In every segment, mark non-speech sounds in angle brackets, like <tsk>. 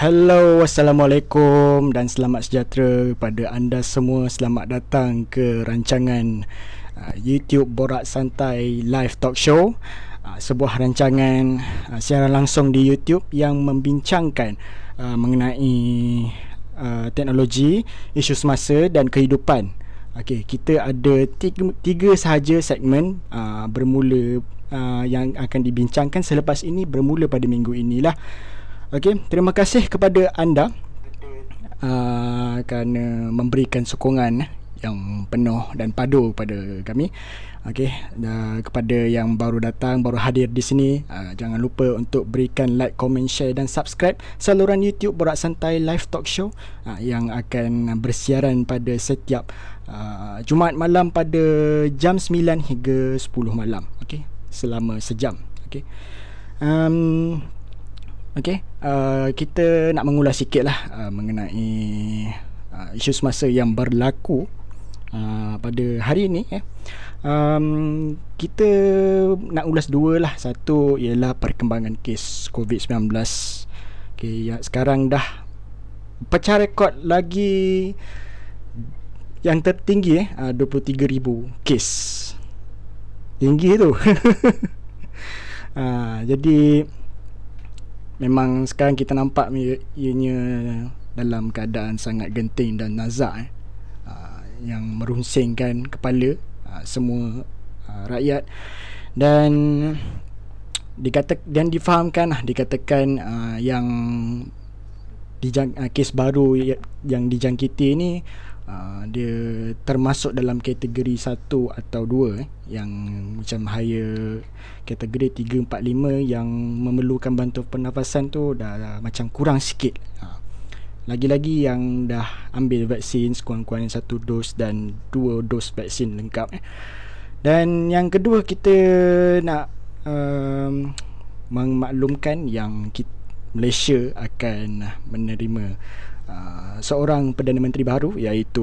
Hello, Assalamualaikum dan selamat sejahtera kepada anda semua. Selamat datang ke rancangan uh, YouTube Borak Santai Live Talk Show. Uh, sebuah rancangan uh, siaran langsung di YouTube yang membincangkan uh, mengenai uh, teknologi, isu semasa dan kehidupan. Okey, kita ada tiga, tiga sahaja segmen uh, bermula uh, yang akan dibincangkan selepas ini bermula pada minggu inilah. Okey, terima kasih kepada anda uh, kerana memberikan sokongan yang penuh dan padu kepada kami. Okey, uh, kepada yang baru datang, baru hadir di sini, uh, jangan lupa untuk berikan like, comment, share dan subscribe saluran YouTube Borak Santai Live Talk Show uh, yang akan bersiaran pada setiap uh, Jumaat malam pada jam 9 hingga 10 malam. Okey, selama sejam. Okey. Um, Okay, uh, kita nak mengulas sikit lah uh, mengenai uh, isu semasa yang berlaku uh, pada hari ini. Eh. Um, kita nak ulas dua lah. Satu ialah perkembangan kes COVID-19. Okay, yang sekarang dah pecah rekod lagi yang tertinggi eh, uh, 23,000 kes. Tinggi tu. <laughs> uh, jadi memang sekarang kita nampak ianya dalam keadaan sangat genting dan nazak eh, uh, yang merunsingkan kepala uh, semua uh, rakyat. Dan dikata dan difahamkan lah dikatakan yang dijang, kes baru yang dijangkiti ini uh, dia termasuk dalam kategori 1 atau 2 eh, yang macam higher kategori 3 4 5 yang memerlukan bantuan pernafasan tu dah, dah macam kurang sikit. Uh, lagi-lagi yang dah ambil vaksin sekurang-kurangnya satu dos dan dua dos vaksin lengkap eh. Dan yang kedua kita nak um, memaklumkan yang kita, Malaysia akan menerima Uh, seorang Perdana Menteri baru iaitu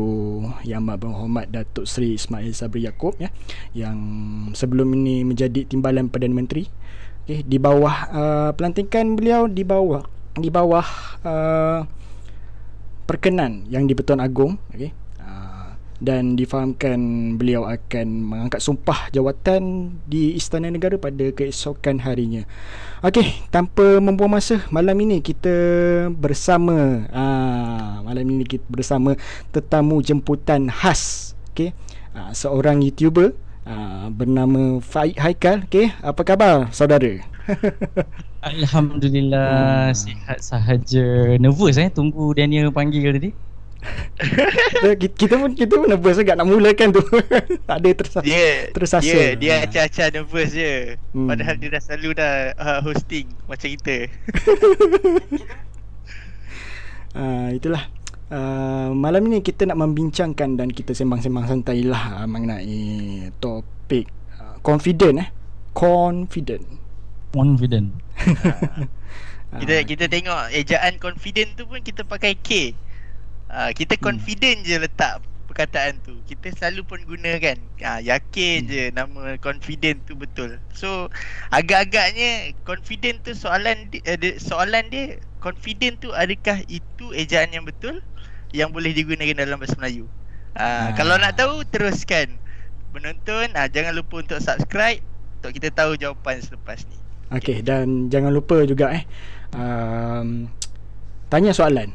Yang Amat Berhormat Datuk Seri Ismail Sabri Yaakob ya yang sebelum ini menjadi timbalan Perdana Menteri. Okey di bawah uh, pelantikan beliau di bawah di bawah uh, perkenan yang di Pertuan Agong okey dan difahamkan beliau akan mengangkat sumpah jawatan di Istana Negara pada keesokan harinya. Okey, tanpa membuang masa, malam ini kita bersama aa, malam ini kita bersama tetamu jemputan khas, okey. seorang YouTuber aa, bernama Faik Haikal, okey. Apa khabar saudara? <laughs> Alhamdulillah hmm. sihat sahaja. Nervous eh tunggu Daniel panggil tadi. Kita pun kita pun nervous agak nak mulakan tu. <laughs> Ada tersasa. Dia tersasa. Dia dia ha. acah-acah nervous je. Hmm. Padahal dia dah selalu dah uh, hosting macam kita. uh, <laughs> itulah. Uh, malam ni kita nak membincangkan dan kita sembang-sembang santai lah uh, mengenai topik uh, confident eh. Confident. Confident. uh, <laughs> kita kita tengok ejaan confident tu pun kita pakai K. Uh, kita hmm. confident hmm. je letak perkataan tu. Kita selalu pun gunakan. Ha, yakin hmm. je nama confident tu betul. So agak-agaknya confident tu soalan di, uh, soalan dia confident tu adakah itu ejaan yang betul yang boleh digunakan dalam bahasa Melayu? Uh, ha. Kalau nak tahu teruskan menonton. Uh, jangan lupa untuk subscribe untuk kita tahu jawapan selepas ni. Okey okay, dan jangan lupa juga eh um, tanya soalan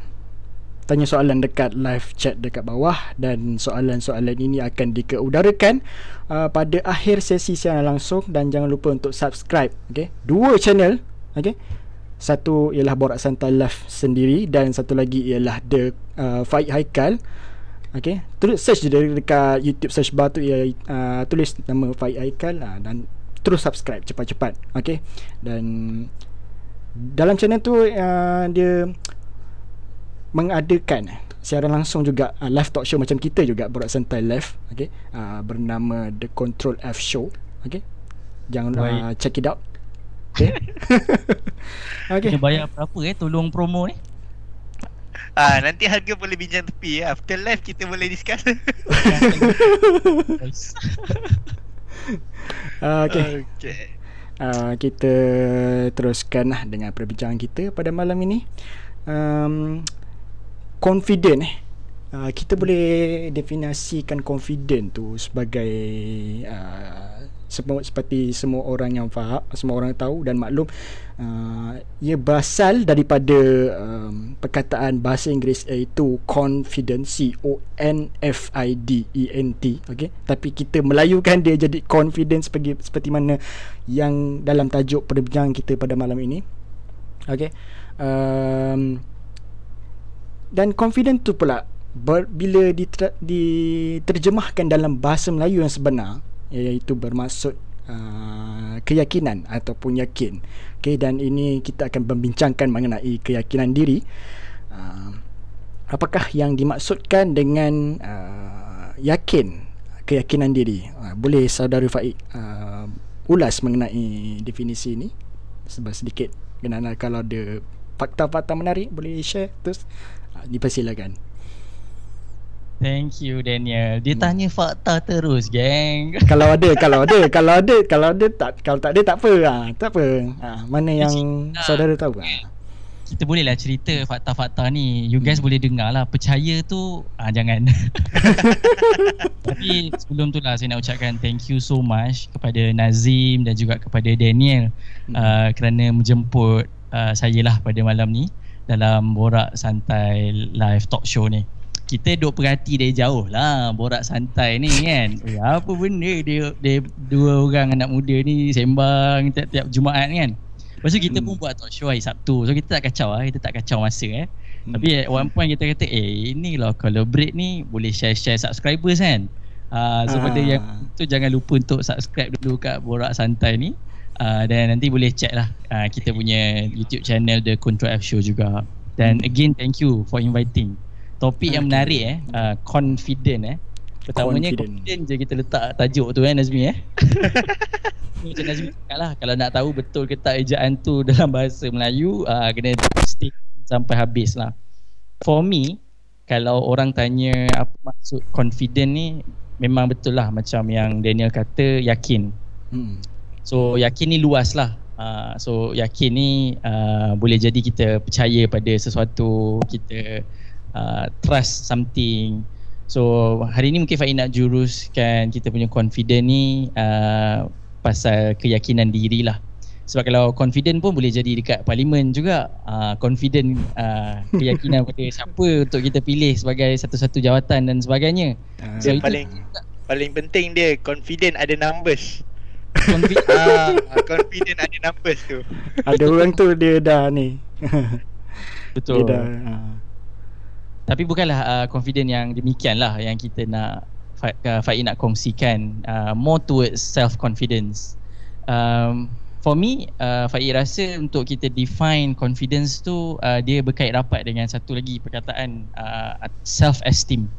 tanya soalan dekat live chat dekat bawah dan soalan-soalan ini akan dikeudarakan uh, pada akhir sesi siaran langsung. Dan jangan lupa untuk subscribe okey dua channel okey satu ialah Borak Santai Live sendiri dan satu lagi ialah The uh, Fight Haikal okey terus search je dekat YouTube search bar tu ia uh, tulis nama Fight Haikal uh, dan terus subscribe cepat-cepat okey dan dalam channel tu uh, dia mengadakan siaran langsung juga uh, live talk show macam kita juga Borak Santai Live okay? uh, bernama The Control F Show okay? jangan uh, check it out okay? <laughs> okay. Kita bayar berapa eh tolong promo ni Ah nanti harga boleh bincang tepi ya. After live kita boleh discuss. uh, <laughs> okay. okay. Uh, kita teruskan lah dengan perbincangan kita pada malam ini um, confident eh? Uh, kita boleh definisikan confident tu sebagai uh, seperti semua orang yang faham semua orang tahu dan maklum uh, ia berasal daripada um, perkataan bahasa Inggeris iaitu confident C O N F I D E N T okey? Tapi kita melayukan dia jadi confidence seperti seperti mana yang dalam tajuk perbincangan kita pada malam ini okey? Um, dan confident tu pula ber, bila diterjemahkan dalam bahasa Melayu yang sebenar iaitu bermaksud uh, keyakinan ataupun yakin. Okey dan ini kita akan membincangkan mengenai keyakinan diri. Uh, apakah yang dimaksudkan dengan uh, yakin keyakinan diri? Uh, boleh saudara Faik uh, ulas mengenai definisi ini sebab sedikit kerana kalau ada fakta-fakta menarik boleh share terus dipersilakan. Thank you Daniel. Dia hmm. tanya fakta terus, geng. <laughs> Kalau ada, kalau ada, kalau ada, kalau ada tak kalau tak ada tak apa. Ha, tak apa. Ha, mana yang Cik, saudara tahu ha. Kita boleh lah cerita fakta-fakta ni. You guys hmm. boleh dengar lah. Percaya tu ah jangan. <laughs> Tapi sebelum tu lah saya nak ucapkan thank you so much kepada Nazim dan juga kepada Daniel hmm. uh, kerana menjemput uh, saya lah pada malam ni dalam borak santai live talk show ni. Kita duk perhati dari jauh lah borak santai ni kan. <laughs> Eh, apa benda dia, dia dua orang anak muda ni sembang tiap-tiap Jumaat kan? Lepas tu kita hmm. pun buat talk show hari Sabtu. So kita tak kacau lah kita tak kacau masa eh. Hmm. tapi at one point kita kata eh inilah kalau break ni boleh share-share subscribers kan? Uh, so ah. pada yang tu jangan lupa untuk subscribe dulu kat borak santai ni uh, dan nanti boleh check lah uh, kita punya YouTube channel The Control F Show juga. Dan hmm. again thank you for inviting. Topik yang menarik eh. Uh, confident eh. Pertamanya confident. confident je kita letak tajuk tu eh Nazmi eh. <laughs> Macam Nazmi cakap lah kalau nak tahu betul ke tak ejaan tu dalam bahasa Melayu uh, kena stay sampai habis lah. For me kalau orang tanya apa maksud confident ni memang betul lah macam yang Daniel kata yakin. Hmm. So yakin ni luas lah. Uh, so yakin ni uh, boleh jadi kita percaya pada sesuatu kita uh, trust something. So hari ni mungkin Faiz nak juruskan kita punya confident ni uh, pasal keyakinan diri lah. Sebab kalau confident pun boleh jadi dekat parlimen juga. Uh, confident uh, keyakinan <laughs> pada siapa untuk kita pilih sebagai satu-satu jawatan dan sebagainya. Uh, so, paling paling penting dia confident ada numbers confident, uh, <laughs> confident ada numbers tu ada orang tu dia dah ni <laughs> betul dia dah, uh. Tapi bukanlah uh, confident yang demikian lah yang kita nak uh, Faiz nak kongsikan uh, more towards self confidence. Um, for me, uh, Faiz rasa untuk kita define confidence tu uh, dia berkait rapat dengan satu lagi perkataan uh, self esteem.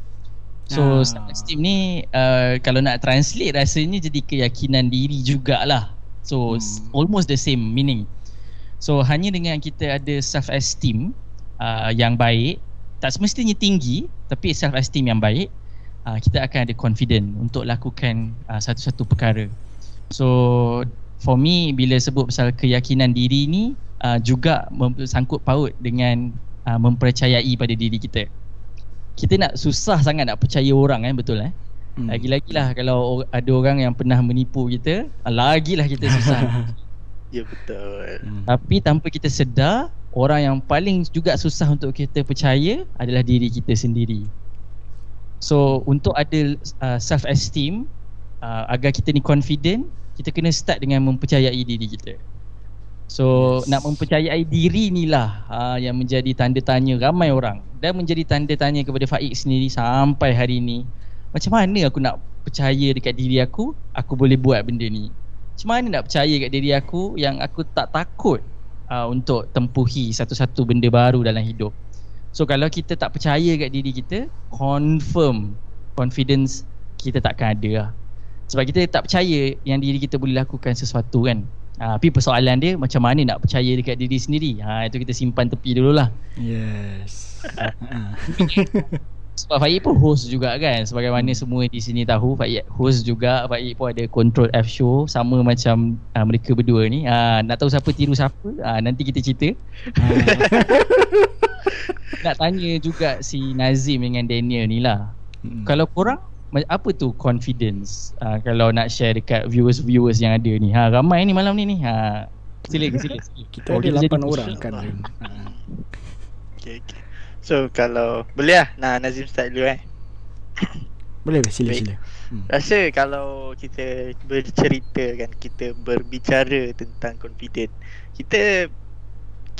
So ah. self esteem ni uh, kalau nak translate rasanya jadi keyakinan diri jugalah. So hmm. almost the same meaning. So hanya dengan kita ada self esteem uh, yang baik tak semestinya tinggi tapi self esteem yang baik uh, kita akan ada confident untuk lakukan uh, satu-satu perkara so for me bila sebut pasal keyakinan diri ni uh, juga sangkut paut dengan uh, mempercayai pada diri kita kita nak susah sangat nak percaya orang kan betul eh hmm. lagi-lagi lah kalau ada orang yang pernah menipu kita lagilah kita susah <laughs> ya betul hmm. tapi tanpa kita sedar orang yang paling juga susah untuk kita percaya adalah diri kita sendiri. So untuk ada uh, self esteem uh, agar kita ni confident, kita kena start dengan mempercayai diri kita. So yes. nak mempercayai diri ni lah uh, yang menjadi tanda tanya ramai orang dan menjadi tanda tanya kepada Faik sendiri sampai hari ni. Macam mana aku nak percaya dekat diri aku, aku boleh buat benda ni? Macam mana nak percaya dekat diri aku yang aku tak takut uh, untuk tempuhi satu-satu benda baru dalam hidup. So kalau kita tak percaya kat diri kita, confirm confidence kita takkan ada lah. Sebab kita tak percaya yang diri kita boleh lakukan sesuatu kan. Uh, tapi persoalan dia macam mana nak percaya dekat diri sendiri. Ha itu kita simpan tepi dululah. Yes. <laughs> sebab Faik pun host juga kan sebagaimana hmm. semua di sini tahu Faik host juga Faik pun ada control F show sama macam uh, mereka berdua ni uh, nak tahu siapa tiru siapa uh, nanti kita cerita uh, <laughs> nak tanya juga si Nazim dengan Daniel ni lah hmm. kalau korang apa tu confidence? Uh, kalau nak share dekat viewers-viewers yang ada ni. Ha ramai ni malam ni ni. Ha sila sila kita oh, ada 8 orang kan <laughs> okay, okay. So kalau boleh lah Nah Nazim start dulu eh? Boleh sila Baik. sila. Hmm. Rasa kalau kita bercerita kan Kita berbicara tentang confident Kita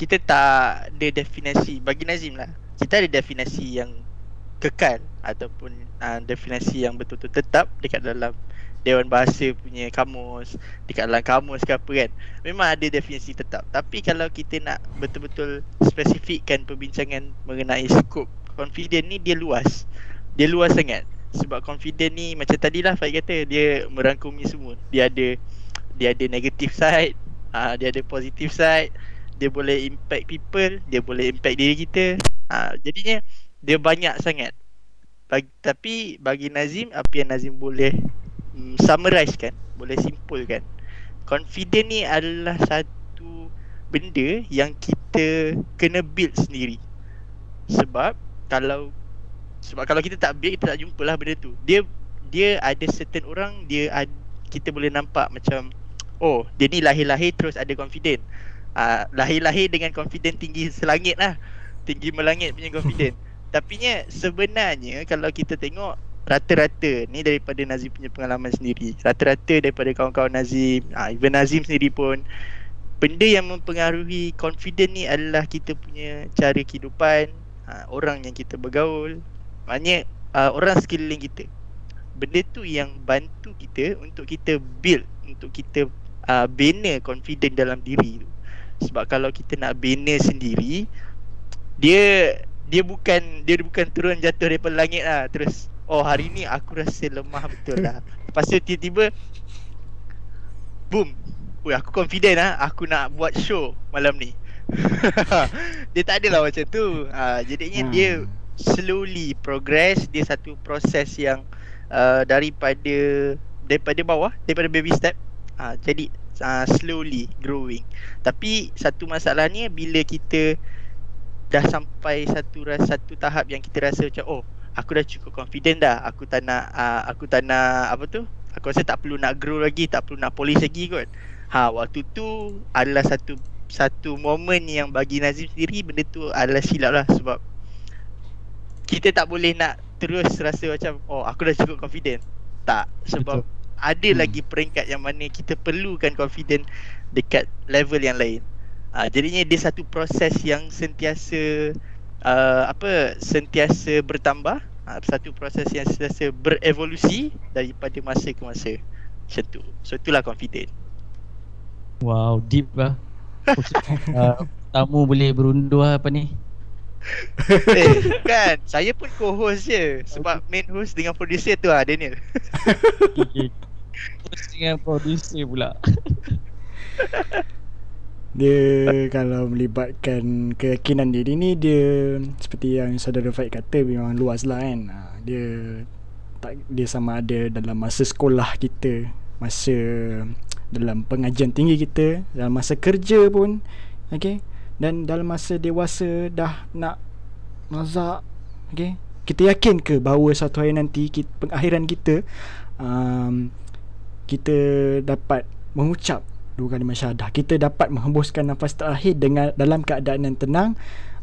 Kita tak ada definisi Bagi Nazim lah Kita ada definisi yang kekal Ataupun uh, definisi yang betul-betul tetap Dekat dalam Dewan Bahasa punya kamus Dekat dalam kamus ke apa kan Memang ada definisi tetap. Tapi kalau kita nak betul-betul Spesifikkan perbincangan mengenai skop Confident ni dia luas. Dia luas sangat. Sebab confident ni macam tadi lah Faik kata Dia merangkumi semua. Dia ada Dia ada negative side uh, Dia ada positive side Dia boleh impact people Dia boleh impact diri kita. Uh, Jadinya Dia banyak sangat. Bagi, Tapi bagi Nazim Apa yang Nazim boleh mm, summarize kan? Boleh simpulkan. Confident ni adalah satu benda yang kita kena build sendiri. Sebab kalau sebab kalau kita tak build kita tak jumpalah benda tu. Dia dia ada certain orang dia ad, kita boleh nampak macam oh dia ni lahir-lahir terus ada confident. Uh, lahir-lahir dengan confident tinggi selangit lah. Tinggi melangit punya confident <laughs> tapi sebenarnya kalau kita tengok rata-rata ni daripada Nazim punya pengalaman sendiri. Rata-rata daripada kawan-kawan Nazim ha, even Nazim sendiri pun benda yang mempengaruhi confident ni adalah kita punya cara kehidupan ha, orang yang kita bergaul. Maknanya uh, orang sekeliling kita. Benda tu yang bantu kita untuk kita build untuk kita uh, bina confident dalam diri tu. Sebab kalau kita nak bina sendiri dia dia bukan dia bukan turun jatuh daripada langit lah terus Oh hari ni aku rasa lemah betul lah. <laughs> Lepas tu tiba-tiba Boom Ui, aku confident lah Aku nak buat show malam ni. <laughs> Dia tak adalah macam tu. Uh, Jadinya hmm. dia slowly progress Dia satu proses yang uh, Daripada Daripada bawah Daripada baby step uh, Jadi uh, slowly growing. Tapi satu masalahnya Bila kita Dah sampai satu satu tahap yang kita rasa macam Oh aku dah cukup confident dah. Aku tak nak uh, aku tak nak apa tu? Aku rasa tak perlu nak grow lagi tak perlu nak polish lagi kot. Ha waktu tu adalah satu satu momen yang bagi Nazim sendiri benda tu adalah silap lah sebab kita tak boleh nak terus rasa macam oh aku dah cukup confident. Tak sebab Betul. ada hmm. lagi peringkat yang mana kita perlukan confident dekat level yang lain uh, jadinya dia satu proses yang sentiasa uh, apa sentiasa bertambah. Uh, satu proses yang sentiasa berevolusi daripada masa ke masa. Macam tu. So itulah confident. Wow deep lah uh, <laughs> tamu boleh berundur lah apa ni? <laughs> Eh, kan saya pun co-host je. Sebab main host dengan producer tu lah Daniel. <laughs> Host dengan producer pula dia <laughs> kalau melibatkan keyakinan diri ni dia seperti yang saudara Faik kata memang luas lah kan. Ha, dia tak dia sama ada dalam masa sekolah kita masa dalam pengajian tinggi kita dalam masa kerja pun okey. Dan dalam masa dewasa dah nak mazak okey. Kita yakin ke bahawa satu hari nanti kita, pengakhiran kita um, kita dapat mengucap dua kali syahadah kita dapat menghembuskan nafas terakhir dengan dalam keadaan yang tenang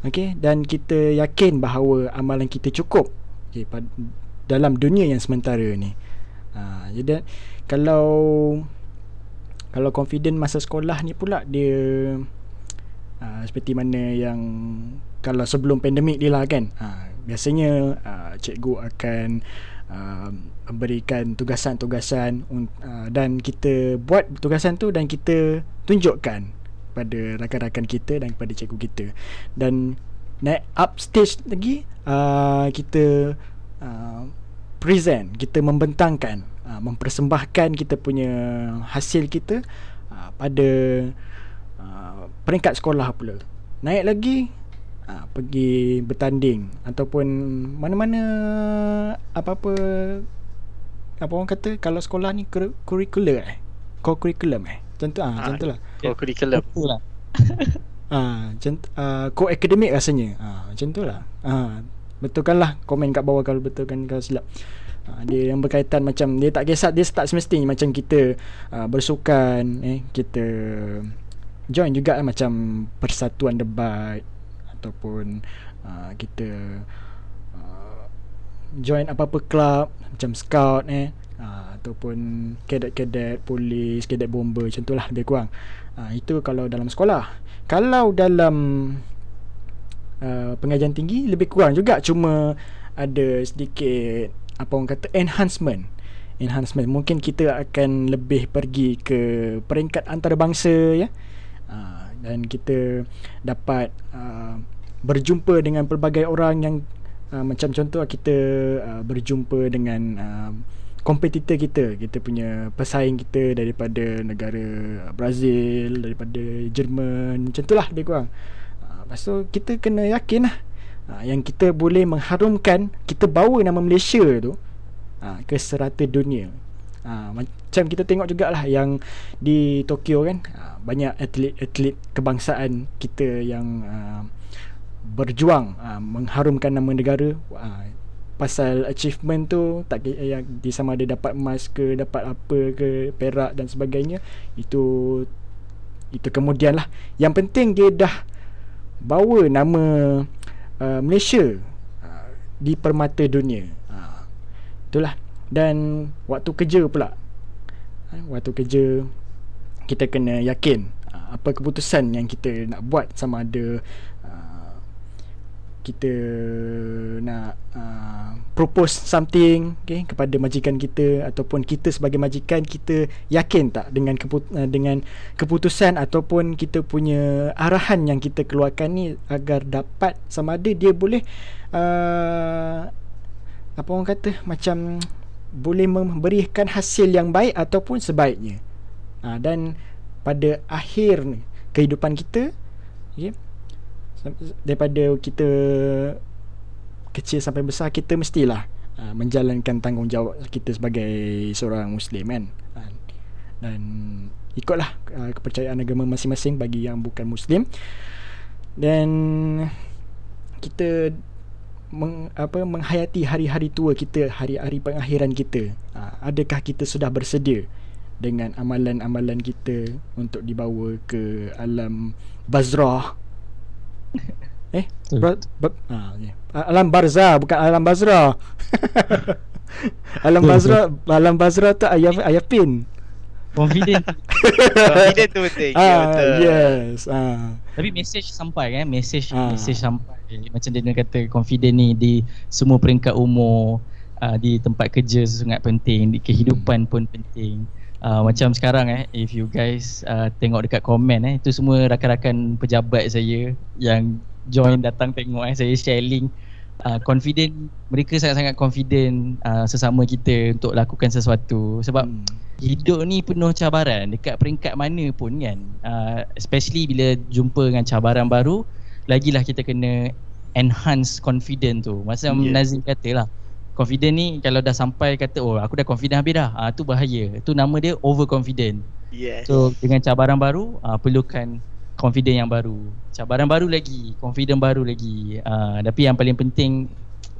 okey? Dan kita yakin bahawa amalan kita cukup okey dalam dunia yang sementara ni. Ha, jadi kalau kalau confident masa sekolah ni pula dia ha, seperti mana yang kalau sebelum pandemik ni lah kan? Ha, biasanya ha, cikgu akan berikan tugasan-tugasan uh, dan kita buat tugasan tu dan kita tunjukkan pada rakan-rakan kita dan kepada cikgu kita. Dan naik up stage lagi uh, kita uh, present kita membentangkan uh, mempersembahkan kita punya hasil kita uh, pada uh, peringkat sekolah pula. Naik lagi uh, pergi bertanding ataupun mana-mana apa-apa apa orang kata kalau sekolah ni curricular eh? Co-curriculum eh? Contoh ah ha, contohlah co-curriculum. Lah. <laughs> Ah uh, uh, co-academic rasanya. Ah macam itulah ah betulkanlah komen kat bawah kalau betulkan kalau silap. Uh, dia yang berkaitan macam dia tak kisah dia start semestinya macam kita uh, bersukan eh kita join juga eh, macam persatuan debat ataupun uh, kita uh, join apa-apa club macam scout eh uh, ataupun kadet-kadet polis kadet bomber macam itulah lebih kurang. Uh, itu kalau dalam sekolah. Kalau dalam uh, pengajian tinggi lebih kurang juga. Cuma ada sedikit apa orang kata enhancement. Enhancement. Mungkin kita akan lebih pergi ke peringkat antarabangsa ya. Uh, dan kita dapat uh, berjumpa dengan pelbagai orang yang uh, macam contoh kita uh, berjumpa dengan uh, kompetitor kita. Kita punya pesaing kita daripada negara Brazil daripada Jerman macam itulah dia kurang. Lepas tu kita kena yakin lah ha, Yang kita boleh mengharumkan Kita bawa nama Malaysia tu ha, Ke serata dunia. Ha, Macam kita tengok jugalah Yang di Tokyo kan ha, Banyak atlet-atlet kebangsaan kita yang ha, Berjuang ha, Mengharumkan nama negara ha, Pasal achievement tu tak yang di sama ada dapat emas ke dapat apa ke perak dan sebagainya itu itu kemudian lah yang penting dia dah bawa nama uh, Malaysia uh, di permata dunia. Uh, itulah. Dan waktu kerja pula. Uh, waktu kerja kita kena yakin uh, apa keputusan yang kita nak buat sama ada kita nak uh, propose something okay, kepada majikan kita ataupun kita sebagai majikan kita yakin tak dengan keput- uh, dengan keputusan ataupun kita punya arahan yang kita keluarkan ni agar dapat sama ada dia boleh uh, apa orang kata macam boleh memberikan hasil yang baik ataupun sebaiknya. Uh, dan pada akhir ni kehidupan kita okay, daripada kita kecil sampai besar kita mestilah uh, menjalankan tanggungjawab kita sebagai seorang muslim kan? Uh, dan ikutlah uh, kepercayaan agama masing-masing bagi yang bukan muslim. Dan kita meng, apa menghayati hari-hari tua kita hari-hari pengakhiran kita. Uh, adakah kita sudah bersedia dengan amalan-amalan kita untuk dibawa ke alam bazrah <laughs> eh ber, ber, ha, okay. alam barza bukan alam bazra <laughs> alam bazra alam bazra tu ayah ayah pin confident <laughs> confident tu betul ah, betul yes ah. tapi message sampai kan message ah. message sampai macam dia kata confident ni di semua peringkat umur uh, di tempat kerja sangat penting di kehidupan hmm. pun penting uh, macam sekarang eh if you guys uh, tengok dekat komen eh itu semua rakan-rakan pejabat saya yang join datang tengok eh saya share link uh, confident mereka sangat-sangat confident uh, sesama kita untuk lakukan sesuatu sebab hmm. hidup ni penuh cabaran dekat peringkat mana pun kan uh, especially bila jumpa dengan cabaran baru lagilah kita kena enhance confident tu macam yeah. Nazim kata lah confident ni kalau dah sampai kata oh aku dah confident habis dah. Uh, tu bahaya. Tu nama dia overconfident. Yes. so dengan cabaran baru uh, perlukan confident yang baru. Cabaran baru lagi confident baru lagi. Uh, tapi yang paling penting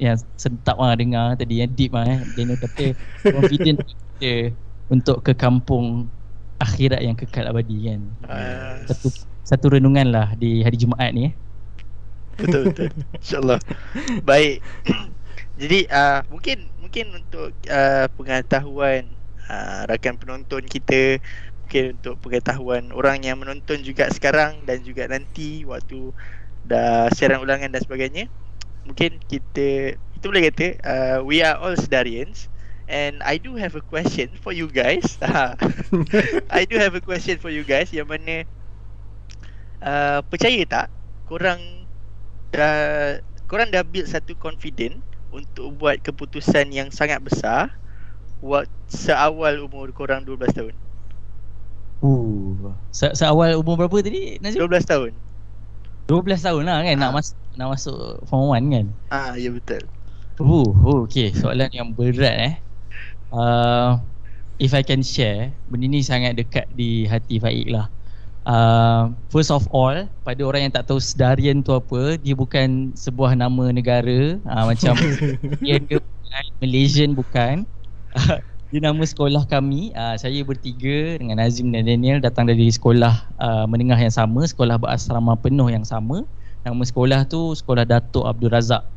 yang sentap lah dengar tadi yang deep lah eh. Daniel kata <laughs> confident kita untuk ke kampung akhirat yang kekal abadi kan? Uh, satu satu renungan lah di hari Jumaat ni eh. Betul betul. <laughs> Insyaallah. Baik jadi uh, mungkin mungkin untuk uh, pengetahuan uh, rakan penonton kita mungkin untuk pengetahuan orang yang menonton juga sekarang dan juga nanti waktu dah siaran ulangan dan sebagainya mungkin kita itu boleh kata uh, we are all sedarians and I do have a question for you guys. <laughs> <laughs> I do have a question for you guys yang mana uh, percaya tak korang dah korang dah build satu confident untuk buat keputusan yang sangat besar waktu seawal umur korang 12 tahun Uh, se- seawal umur berapa tadi Nazim? 12 tahun 12 12 tahun lah kan ha. nak Ah. masuk nak masuk form 1 kan. Ah, ya betul. Oh, oh okay. Soalan yang berat eh. Uh, if I can share, benda ni sangat dekat di hati Faik lah. Uh, first of all, pada orang yang tak tahu Sedarian tu apa, dia bukan sebuah nama negara uh, macam <laughs> Indian ke bukan, Malaysian bukan. dia nama sekolah kami. Uh, saya bertiga dengan Nazim dan Daniel datang dari sekolah uh, menengah yang sama, sekolah berasrama penuh yang sama. Nama sekolah tu Sekolah Datuk Abdul Razak.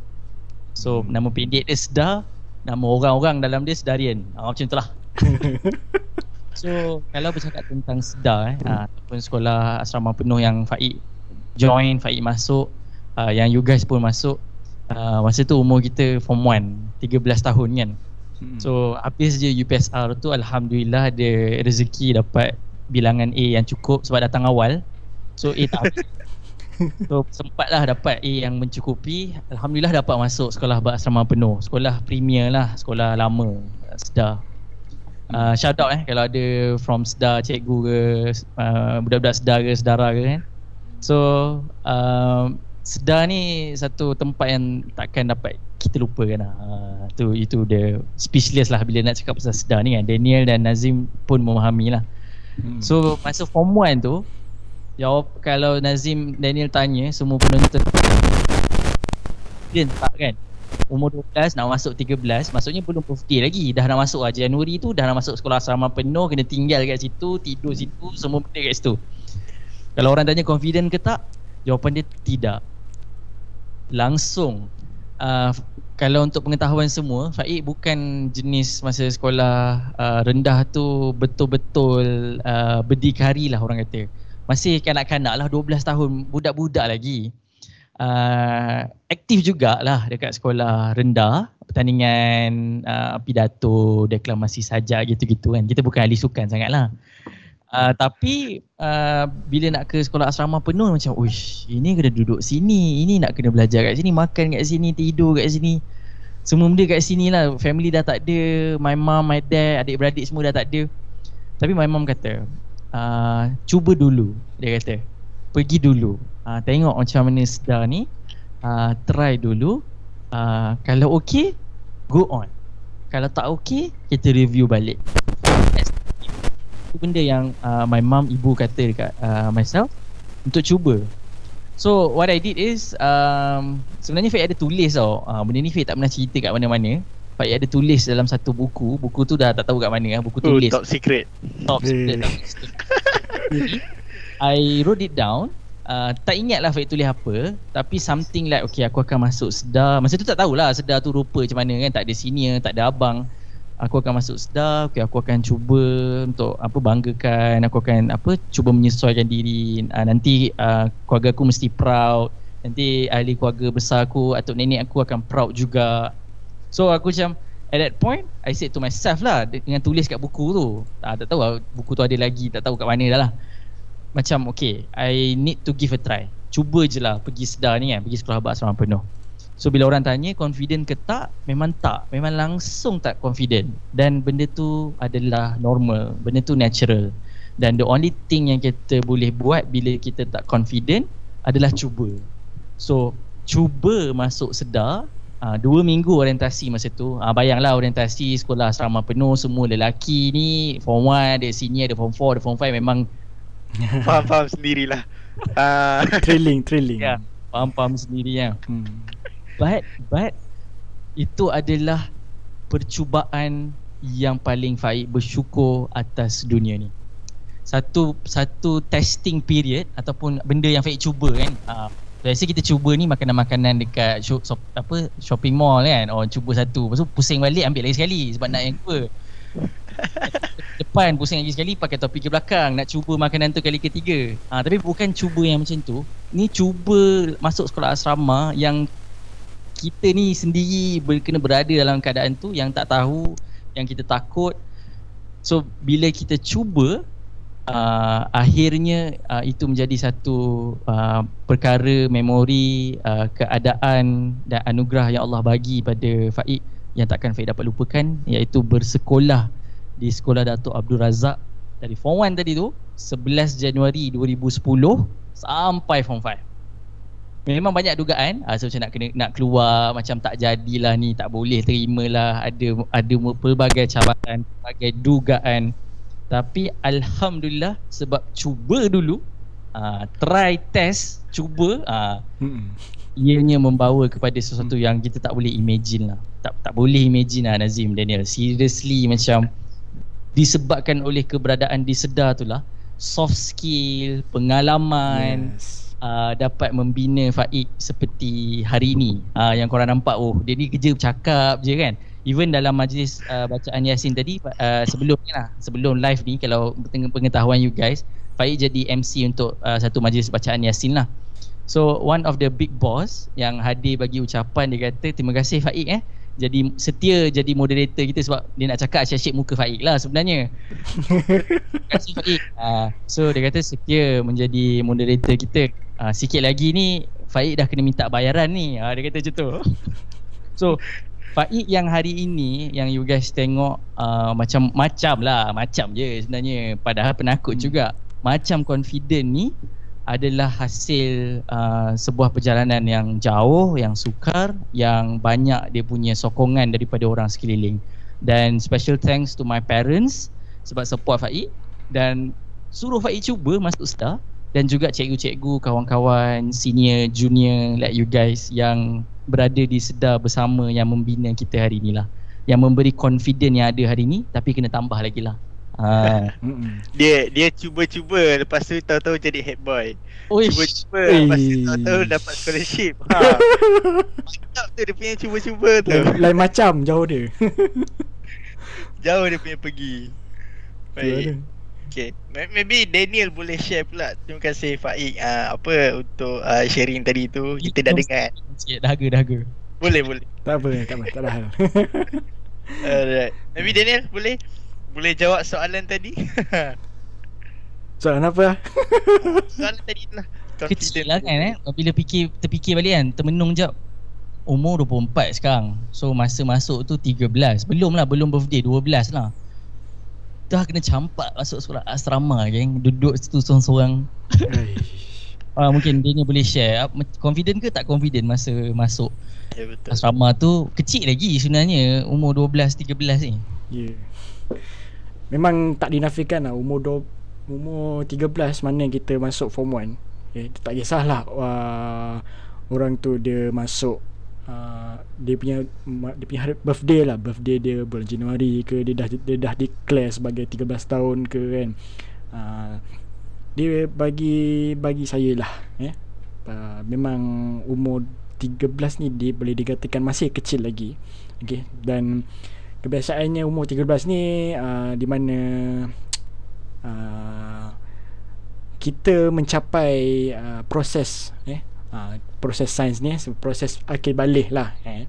So hmm. nama pendek dia Sedar Nama orang-orang dalam dia Sedarian ha, Macam tu lah <laughs> So kalau bercakap tentang Sedar eh, ha, Ataupun sekolah asrama penuh yang Faik join, Faik masuk uh, Yang you guys pun masuk uh, Masa tu umur kita form 1 13 tahun kan. Hmm. So habis je UPSR tu Alhamdulillah ada rezeki dapat bilangan A yang cukup sebab datang awal. So A tak habis. <laughs> So sempatlah dapat A yang mencukupi. Alhamdulillah dapat masuk sekolah berasrama penuh. Sekolah premier lah, sekolah lama Sedar uh, Shout out eh kalau ada from Sedar cikgu ke uh, Budak-budak Sedar ke sedara ke kan. So uh, Sedar ni satu tempat yang takkan dapat kita lupakan lah. Uh, tu, Itu the speechless lah bila nak cakap pasal Sedar ni kan. Daniel dan Nazim pun memahami lah. Hmm. So masa form 1 tu Jawab kalau Nazim Daniel tanya semua penonton Dia tak kan Umur 12 nak masuk 13 Maksudnya belum birthday lagi. Dah nak masuk lah. Januari tu Dah nak masuk sekolah asrama penuh Kena tinggal kat situ Tidur situ Semua benda kat situ. Kalau orang tanya confident ke tak? Jawapan dia tidak. Langsung. Uh, Kalau untuk pengetahuan semua Faik bukan jenis masa sekolah uh, rendah tu Betul-betul uh, berdikari lah orang kata. Masih kanak-kanak lah 12 tahun Budak-budak lagi uh, Aktif jugalah dekat sekolah rendah Pertandingan uh, pidato, deklamasi sajak gitu-gitu kan. Kita bukan ahli sukan sangat lah Uh, tapi uh, bila nak ke sekolah asrama penuh macam Uish ini kena duduk sini Ini nak kena belajar kat sini Makan kat sini Tidur kat sini. Semua benda kat sini lah. Family dah tak ada My mom, my dad Adik-beradik semua dah tak ada. Tapi my mom kata uh, Cuba dulu Dia kata. Pergi dulu uh, Tengok macam mana sedar ni uh, Try dulu uh, Kalau okay Go on Kalau tak okay Kita review balik itu benda yang uh, my mum ibu kata dekat uh, myself untuk cuba. So what I did is um, sebenarnya Faik ada tulis tau. Uh, benda ni Faik tak pernah cerita kat mana-mana. Faik ada tulis dalam satu buku. Buku tu dah tak tahu kat mana. Buku Oh, tulis. top secret. Top secret. Top <laughs> secret. I wrote it down. Uh, tak ingat lah Faik tulis apa Tapi something like Okay aku akan masuk sedar. Masa tu tak tahulah sedar tu rupa macam mana kan. Tak ada senior, tak ada abang. Aku akan masuk sedar okay, Aku akan cuba Untuk apa banggakan. Aku akan apa Cuba menyesuaikan diri. Uh, Nanti uh, keluarga aku mesti proud. Nanti ahli keluarga besar aku Atau nenek aku akan proud juga. So aku macam At that point I said to myself lah Dengan tulis kat buku tu. Ah, Tak tahu lah Buku tu ada lagi Tak tahu kat mana dah lah Macam okay I need to give a try. Cuba je lah Pergi sedar ni kan Pergi sekolah bahasa orang penuh. So bila orang tanya confident ke tak? Memang tak. Memang langsung tak confident. Dan benda tu adalah normal. Benda tu natural. Dan the only thing yang kita boleh buat Bila kita tak confident Adalah cuba. So cuba masuk sedar. Uh, Dua minggu orientasi masa tu. Uh, Bayanglah orientasi sekolah asrama penuh Semua lelaki ni Form 1 ada senior ada form 4 ada form 5 Memang Faham-faham sendirilah. <laughs> Ah, Thrilling, thrilling. ya, faham-faham sendiri kan Hmm. But but itu adalah percubaan yang paling Faik bersyukur atas dunia ni. Satu satu testing period ataupun benda yang Faik cuba kan. Uh, biasa kita cuba ni makanan-makanan dekat shop, shop, apa shopping mall kan. Oh cuba satu. Lepas tu pusing balik ambil lagi sekali sebab nak yang dua. <laughs> Depan pusing lagi sekali pakai topi ke belakang nak cuba makanan tu kali ketiga. Ah tapi bukan cuba yang macam tu. Ni cuba masuk sekolah asrama yang kita ni sendiri ber, kena berada dalam keadaan tu yang tak tahu, yang kita takut. So bila kita cuba uh, akhirnya uh, itu menjadi satu uh, perkara memori uh, keadaan dan anugerah yang Allah bagi pada Faik yang takkan Faik dapat lupakan iaitu bersekolah di Sekolah Datuk Abdul Razak dari form 1 tadi tu 11 Januari 2010 sampai form 5. memang banyak dugaan uh, so macam nak kena nak keluar macam tak jadilah ni tak boleh terimalah ada ada pelbagai cabaran pelbagai dugaan tapi alhamdulillah sebab cuba dulu uh, try test cuba uh. Ianya membawa kepada sesuatu hmm. yang kita tak boleh imagine lah. Tak tak boleh imagine lah Nazim Daniel. Seriously macam disebabkan oleh keberadaan di sedar tu lah soft skill pengalaman yes. uh, dapat membina Faik seperti hari ini. Uh, yang korang nampak oh dia ni kerja bercakap je kan. Even dalam majlis uh, bacaan Yasin tadi uh, sebelum ni lah sebelum live ni kalau pengetahuan you guys Faik jadi MC untuk uh, satu majlis bacaan Yasin lah so one of the big boss yang hadir bagi ucapan dia kata terima kasih Faik eh jadi setia jadi moderator kita sebab dia nak cakap asyik-asyik muka Faik lah sebenarnya. <laughs> Terima kasih Faik. Uh, so dia kata setia menjadi moderator kita. Uh, sikit lagi ni Faik dah kena minta bayaran ni. Uh, dia kata macam tu. <laughs> so Faik yang hari ini yang you guys tengok uh, macam macam lah macam je sebenarnya padahal penakut hmm. juga. Macam confident ni adalah hasil uh, sebuah perjalanan yang jauh, yang sukar, yang banyak dia punya sokongan daripada orang sekeliling. Dan special thanks to my parents sebab support Faik dan suruh Faik cuba masuk star dan juga cikgu-cikgu, kawan-kawan, senior, junior like you guys yang berada di sedar bersama yang membina kita hari inilah. Yang memberi confident yang ada hari ini tapi kena tambah lagi lah. Ha. dia dia cuba-cuba lepas tu tahu-tahu jadi head boy. Cuba-cuba lepas tu tahu-tahu dapat scholarship. Ha. Mantap tu dia punya cuba-cuba tu. Lain, lain macam jauh dia. <laughs> jauh dia punya pergi. Baik. Okay. Maybe Daniel boleh share pula. Terima kasih Faik uh, apa untuk uh, sharing tadi tu. Kita dah dengar. Sikit dahaga dahaga. Boleh boleh. Tak apa, tak apa, tak ada hal. <laughs> Alright. Maybe Daniel boleh boleh jawab soalan tadi? <laughs> soalan apa? <laughs> soalan tadi tu lah. Kecil lah kan eh. Bila fikir, terfikir balik kan, termenung jap. Umur 24 sekarang. So masa masuk tu 13. Belum lah, belum birthday, 12 lah. Dah kena campak masuk sekolah asrama geng. Duduk situ seorang-seorang. <laughs> ah, mungkin dia ni boleh share. Confident ke tak confident masa masuk ya, betul. asrama tu? Kecil lagi sebenarnya umur 12-13 ni. Ya. Yeah memang tak dinafikan lah umur do, umur 13 mana kita masuk form 1 okay, tak kisahlah uh, orang tu dia masuk uh, dia punya dia punya birthday lah. Birthday dia bulan Januari ke dia dah dia dah declare sebagai 13 tahun ke kan. Uh, dia bagi bagi saya lah eh. Uh, memang umur 13 ni dia boleh dikatakan masih kecil lagi. Okey dan kebiasaannya umur 13 ni uh, di mana uh, kita mencapai uh, proses eh uh, proses sains ni proses akhir balik lah eh.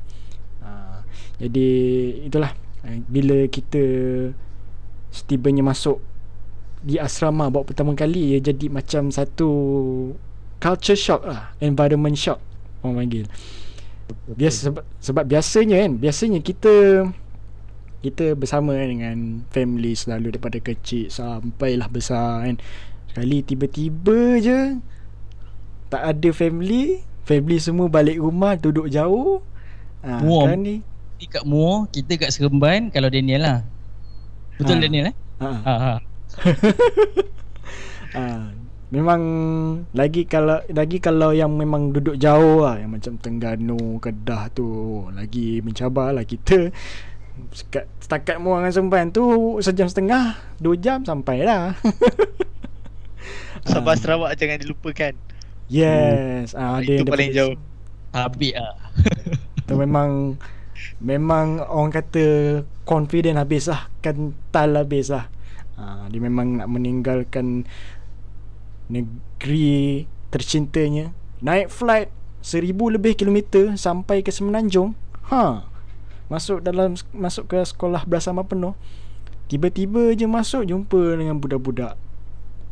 Uh, jadi itulah uh, bila kita setibanya masuk di asrama buat pertama kali ia jadi macam satu culture shock lah environment shock orang panggil. Biasa sebab, sebab biasanya kan biasanya kita kita bersama dengan family selalu daripada kecil sampailah besar kan sekali tiba-tiba je tak ada family family semua balik rumah duduk jauh ha, Muar kan ni kat Muar kita kat Seremban kalau Daniel lah betul ha. Daniel eh ha ha, ha. ha. Memang lagi kalau lagi kalau yang memang duduk jauh lah yang macam Tengganu, Kedah tu lagi mencabar lah kita Sekat, setakat muang dengan sempan tu sejam setengah, dua jam sampai lah. <laughs> Sabah uh. Sarawak jangan dilupakan. Yes, ah uh, dia itu paling jauh. Habis <laughs> ah. tu memang memang orang kata confident habis lah, kental habis lah. Uh, dia memang nak meninggalkan negeri tercintanya naik flight seribu lebih kilometer sampai ke Semenanjung. Ha masuk dalam masuk ke sekolah bersama penuh tiba-tiba je masuk jumpa dengan budak-budak.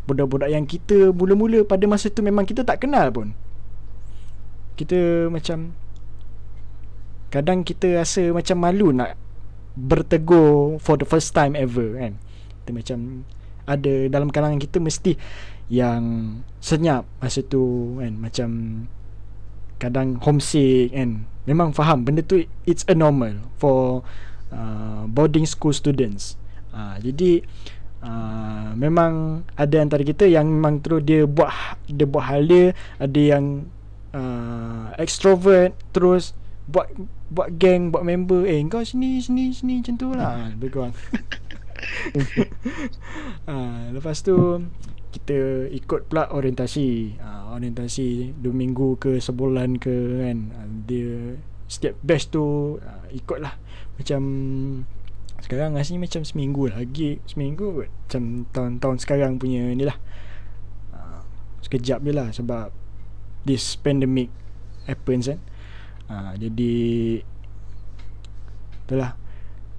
Budak-budak yang kita mula-mula pada masa tu memang kita tak kenal pun. Kita macam kadang kita rasa macam malu nak bertegur for the first time ever kan. Kita macam ada dalam kalangan kita mesti yang senyap masa tu kan. Macam kadang homesick kan memang faham benda tu it's a normal for uh, boarding school students. Uh, jadi uh, memang ada antara kita yang memang terus dia buat dia buat hal dia ada yang uh, extrovert terus buat buat geng buat member eh kau sini sini sini macam tu lah. Lebih kurang. <laughs> <laughs> Uh, lepas tu kita ikut pula orientasi. Uh, orientasi 2 minggu ke sebulan ke kan. Uh, dia setiap batch tu uh, ikut lah macam sekarang rasanya macam seminggu lagi. Seminggu kot macam tahun-tahun sekarang punya ni lah uh, sekejap je lah sebab this pandemic happens kan. Uh, jadi itulah.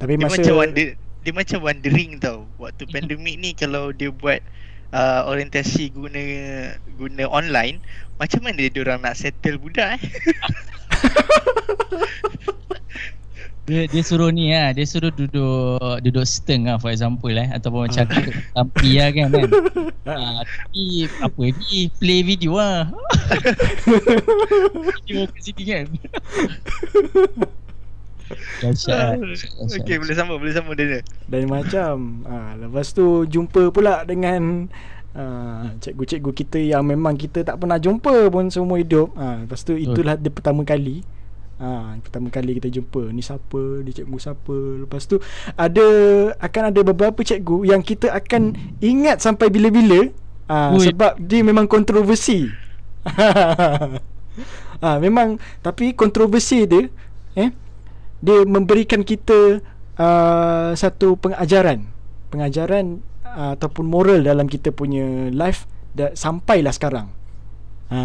Tapi dia masa macam wonder, dia macam wondering tau waktu <laughs> pandemik ni kalau dia buat uh, orientasi guna guna online macam mana dia orang nak settle budak eh? <laughs> Dia, dia suruh ni lah dia suruh duduk duduk steng lah for example eh ataupun macam Ah. tampi lah kan kan? Uh, tapi apa ni play video lah <laughs> video kat sini kan <laughs> Dahsyat, dahsyat. Okey boleh sambung boleh sambung dia Dan macam ha, Lepas tu jumpa pula dengan ha, Cikgu-cikgu kita yang memang kita tak pernah jumpa pun seumur hidup. Ha, Lepas tu itulah dia pertama kali. Ha, Pertama kali kita jumpa. Ni siapa, ni cikgu siapa? Lepas tu ada akan ada beberapa cikgu Yang kita akan ingat sampai bila-bila. Ha, Ui. Sebab dia memang kontroversi. Ha, <laughs> Memang Tapi kontroversi dia eh, Dia memberikan kita uh, Satu pengajaran. Pengajaran uh, Ataupun moral dalam kita punya life da, Sampailah sekarang. Ha.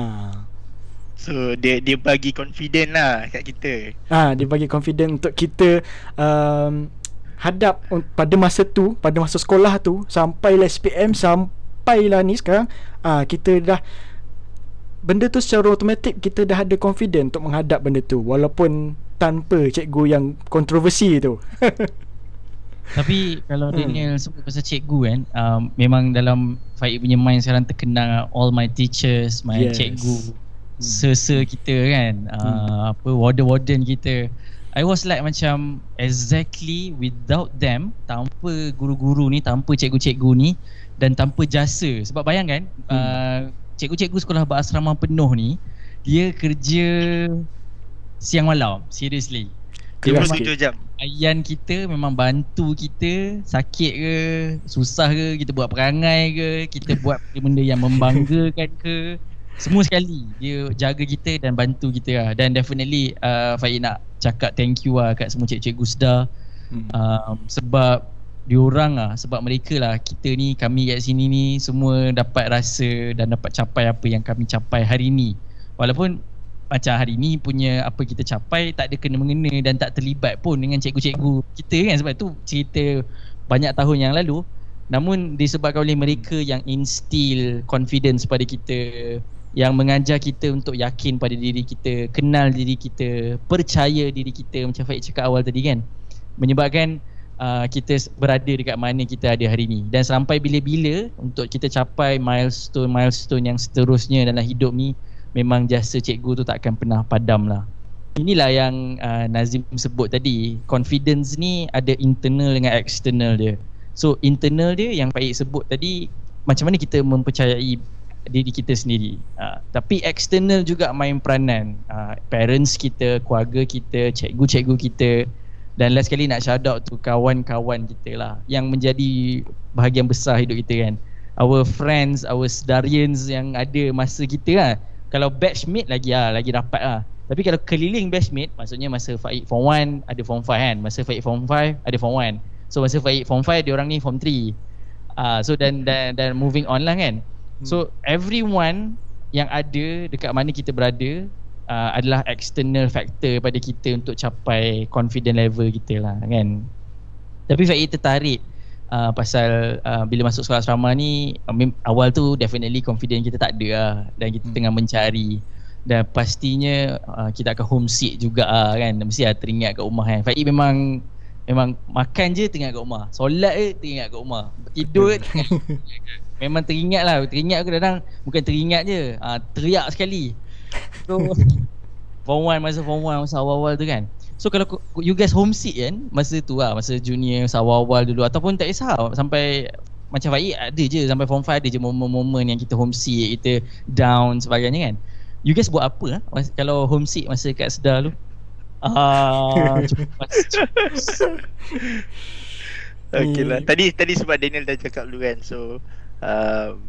So dia dia bagi confident lah kat kita. Ha, Dia bagi confident untuk kita um, Hadap pada masa tu Pada masa sekolah tu Sampailah SPM Sampailah ni sekarang ha, Kita dah Benda tu secara automatik Kita dah ada confident Untuk menghadap benda tu Walaupun Tanpa cikgu yang Kontroversi tu <laughs> Tapi kalau Hmm. Daniel sebut pasal cikgu kan um, Memang dalam Faik punya mind sekarang terkenal All my teachers My Yes. cikgu Sir-sir kita kan uh, Apa warden-warden kita I was like macam Exactly without them Tanpa guru-guru ni Tanpa cikgu-cikgu ni Dan tanpa jasa Sebab bayangkan Hmm. uh, Cikgu-cikgu sekolah berasrama penuh ni Dia kerja Siang malam Seriously Dia. 27 jam Ayan kita memang bantu kita Sakit ke Susah ke Kita buat perangai ke Kita buat benda yang membanggakan ke Semua sekali Dia jaga kita dan bantu kita lah Dan definitely uh, Faik nak cakap thank you lah Kat semua cikgu-cikgu sedar hmm. um, Sebab Diorang lah Sebab mereka lah Kita ni Kami kat sini ni Semua dapat rasa Dan dapat capai apa yang kami capai hari ni. Walaupun macam hari ni punya apa kita capai tak ada kena mengena dan tak terlibat pun dengan cikgu-cikgu kita kan. Sebab tu cerita banyak tahun yang lalu. Namun disebabkan oleh mereka yang instill confidence pada kita yang mengajar kita untuk yakin pada diri kita kenal diri kita percaya diri kita macam Faik cakap awal tadi kan. Menyebabkan uh, kita berada dekat mana kita ada hari ni dan sampai bila-bila untuk kita capai milestone-milestone yang seterusnya dalam hidup ni memang jasa cikgu tu tak akan pernah padam lah. Inilah yang uh, Nazim sebut tadi. Confidence ni ada internal dengan external dia. So internal dia yang Faik sebut tadi macam mana kita mempercayai diri kita sendiri. Uh, tapi external juga main peranan. Uh, parents kita, keluarga kita, cikgu-cikgu kita dan last sekali nak shout out tu kawan-kawan kita lah yang menjadi bahagian besar hidup kita kan. Our friends, our sedarians yang ada masa kita lah. Kalau batchmate lagi lah lagi rapat lah. Tapi kalau keliling batchmate maksudnya masa Faik form 1 ada form 5 kan. Masa Faik form 5 ada form 1 so masa Faik form 5 dia orang ni form 3 uh, so dan, dan dan moving on lah kan. So everyone yang ada dekat mana kita berada uh, adalah external factor pada kita untuk capai confident level kita lah kan? Tapi Faik tertarik uh, pasal uh, bila masuk sekolah asrama ni uh, awal tu definitely confident kita tak ada lah dan kita hmm. tengah mencari. Dan pastinya uh, kita akan homesick juga lah kan? Mesti lah teringat kat rumah kan? Faik memang memang makan je teringat kat rumah. Solat je teringat kat rumah. Tidur <laughs> memang teringat lah. Teringat kadang-kadang bukan teringat je uh, teriak sekali so <laughs> Form 1 masa form 1 masa awal-awal tu kan. So kalau you guys homesick kan Masa tu lah Masa junior Masa awal-awal dulu Ataupun tak kisah Sampai Macam Faik ada je Sampai form 5 ada je Momen-momen yang kita homesick Kita down sebagainya kan. You guys buat apa lah Kalau homesick masa kat sedar tu? Ah, <laughs> Okay lah. Tadi tadi sebab Daniel dah cakap dulu kan So uh,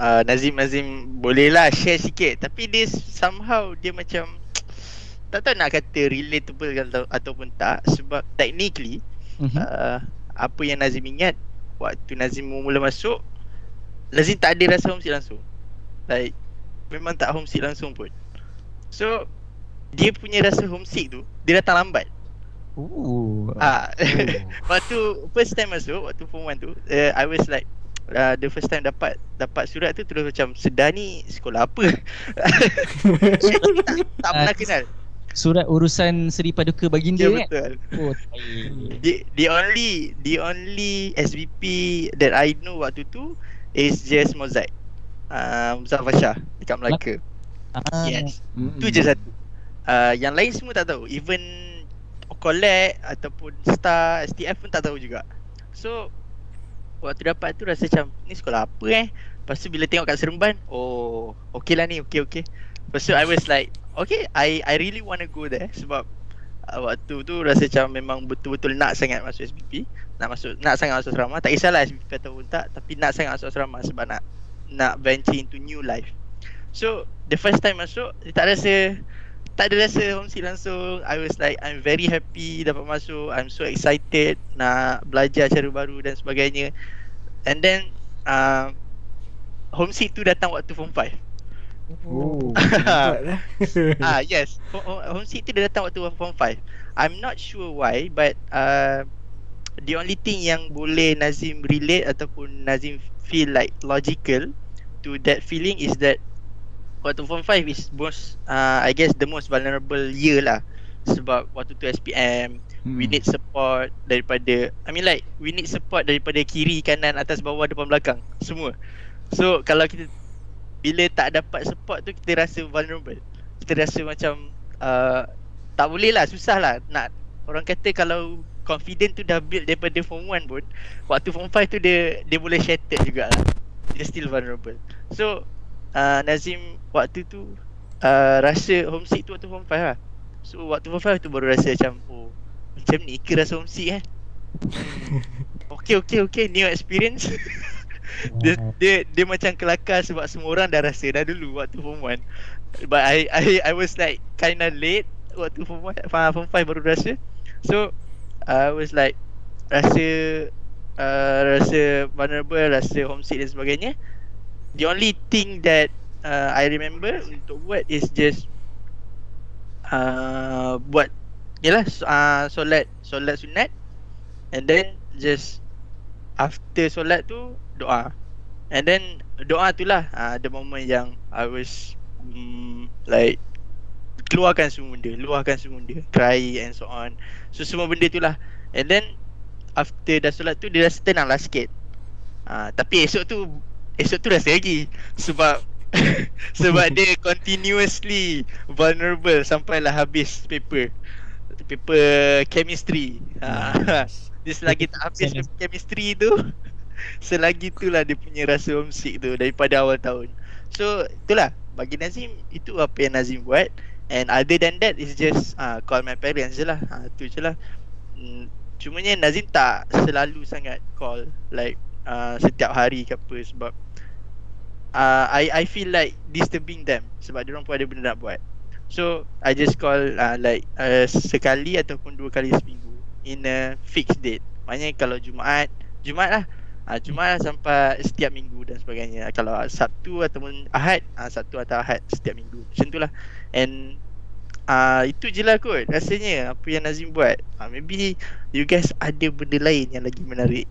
uh, Nazim Nazim Boleh lah share sikit. Tapi dia somehow Dia macam <tsk> tak tahu nak kata relatable atau, ataupun tak. Sebab technically mm-hmm. uh, apa yang Nazim ingat waktu Nazim mula masuk Nazim tak ada rasa homesick langsung. Like memang tak homesick langsung pun. So dia punya rasa homesick tu dia datang lambat. Ooh. Ah, <laughs> waktu first time masuk waktu form 1 tu uh, I was like uh, the first time dapat dapat surat tu terus macam sedar ni sekolah apa <laughs> tak pernah kenal surat urusan Seri Paduka Baginda ya, kan? Oh, the, the only the only SVP that I know waktu tu is just Mozaik. Uh, Muzaffar Shah dekat Melaka. Ah. Yes. Mm-hmm. Tu je satu. Uh, yang lain semua tak tahu. Even Collect ataupun Star, STF pun tak tahu juga. So waktu dapat tu rasa macam ni sekolah apa eh? Lepas tu bila tengok kat Seremban, oh okay lah ni, okay okay. Lepas tu I was like, okay I I really want to go there sebab uh, waktu tu rasa macam memang betul-betul nak sangat masuk SPP nak masuk nak sangat masuk asrama tak kisahlah SPP ataupun tak tapi nak sangat masuk asrama sebab nak nak venture into new life so the first time masuk tak rasa tak ada rasa homesick langsung I was like I'm very happy dapat masuk I'm so excited nak belajar cara baru dan sebagainya and then uh, homesick tu datang waktu form 5 Oh. <laughs> <laughs> ah yes. Homesick tu dia datang waktu form 5. I'm not sure why but uh, the only thing yang boleh Nazim relate ataupun Nazim feel like logical to that feeling is that waktu form 5 is most uh, I guess the most vulnerable year lah. Sebab waktu tu SPM hmm. we need support daripada I mean like we need support daripada kiri kanan atas bawah depan belakang. Semua. So kalau kita bila tak dapat support tu kita rasa vulnerable. Kita rasa macam uh, tak boleh lah susah lah nak orang kata kalau confident tu dah build daripada form 1 pun waktu form 5 tu dia dia boleh shattered jugalah. Dia still vulnerable. So uh, Nazim waktu tu uh, rasa homesick tu waktu form 5 lah. So waktu form 5 tu baru rasa macam oh macam ni ke rasa homesick eh? <laughs> Okay okay okay new experience. <laughs> Dia, dia dia macam kelakar sebab semua orang dah rasa dah dulu waktu form 1 but I I I was like kind of late waktu form 1 form 5 baru rasa. So I was like rasa uh, rasa vulnerable rasa homesick dan sebagainya the only thing that uh, I remember untuk buat is just uh, buat. Yalah uh, solat solat sunat. And then just after solat tu doa. And then doa tu lah uh, the moment yang I was um, like keluarkan semua benda luahkan semua benda cry and so on. So semua benda tu lah. And then after dah solat tu dia rasa tenang lah sikit. Uh, tapi esok tu esok tu rasa lagi sebab <laughs> sebab dia continuously vulnerable sampailah habis paper. Paper chemistry. Uh, <laughs> dia selagi tak habis paper chemistry tu <laughs> Selagi itulah dia punya rasa homesick tu daripada awal tahun. So itulah. Bagi Nazim itu apa yang Nazim buat. And other than that is just uh, call my parents je lah. Ha, tu je lah. Hmm, cumanya Nazim tak selalu sangat call like uh, setiap hari ke apa sebab uh, I I feel like disturbing them sebab dia orang pun ada benda nak buat. So I just call uh, like uh, sekali ataupun dua kali seminggu in a fixed date. Maknanya kalau Jumaat, Jumaat lah uh, Cuma sampai setiap minggu dan sebagainya Kalau Sabtu ataupun Ahad uh, Sabtu atau Ahad setiap minggu Macam tu lah And uh, Itu je lah kot rasanya Apa yang Nazim buat uh, Maybe you guys ada benda lain yang lagi menarik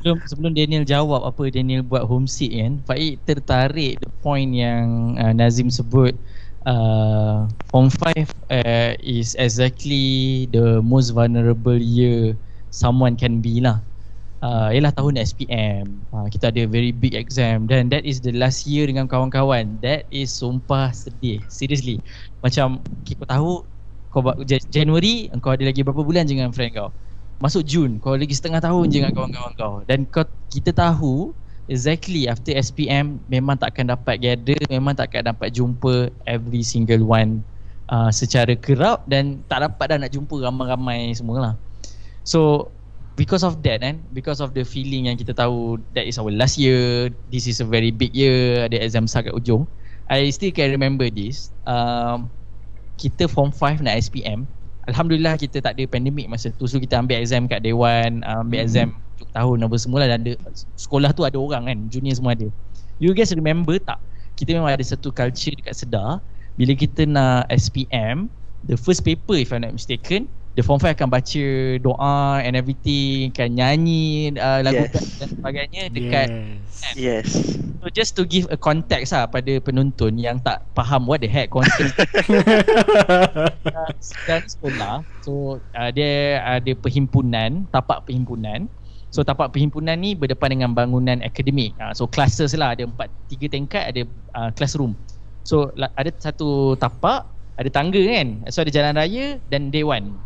sebelum, sebelum Daniel jawab apa Daniel buat homesick kan Faik tertarik the point yang uh, Nazim sebut uh, Form 5 uh, is exactly the most vulnerable year someone can be lah uh, ialah tahun SPM. Uh, kita ada very big exam dan that is the last year dengan kawan-kawan. That is sumpah sedih. Seriously. Macam kau tahu kau Januari kau ada lagi berapa bulan dengan friend kau. Masuk Jun kau lagi setengah tahun dengan kawan-kawan kau. Dan kau kita tahu exactly after SPM memang tak akan dapat gather, memang tak akan dapat jumpa every single one uh, secara kerap dan tak dapat dah nak jumpa ramai-ramai semualah. So because of that kan because of the feeling yang kita tahu that is our last year this is a very big year ada exam besar kat ujung I still can remember this. Um, kita form 5 nak SPM Alhamdulillah kita tak ada pandemik masa tu. So kita ambil exam kat Dewan ambil hmm. exam untuk tahun apa semua lah dan ada, sekolah tu ada orang kan junior semua ada. You guys remember tak? Kita memang ada satu culture dekat Sedar. Bila kita nak SPM the first paper if I'm not mistaken the form 5 akan baca doa and everything kan nyanyi uh, lagu yes. dan sebagainya dekat yes. Kan? yes. So just to give a context lah pada penonton yang tak faham what the heck context <laughs> <laughs> dan sekolah. So uh, dia ada perhimpunan tapak perhimpunan. So tapak perhimpunan ni berdepan dengan bangunan akademik. Uh, so classes lah. Ada empat tiga tingkat ada uh, classroom. So ada satu tapak ada tangga kan. So ada jalan raya dan dewan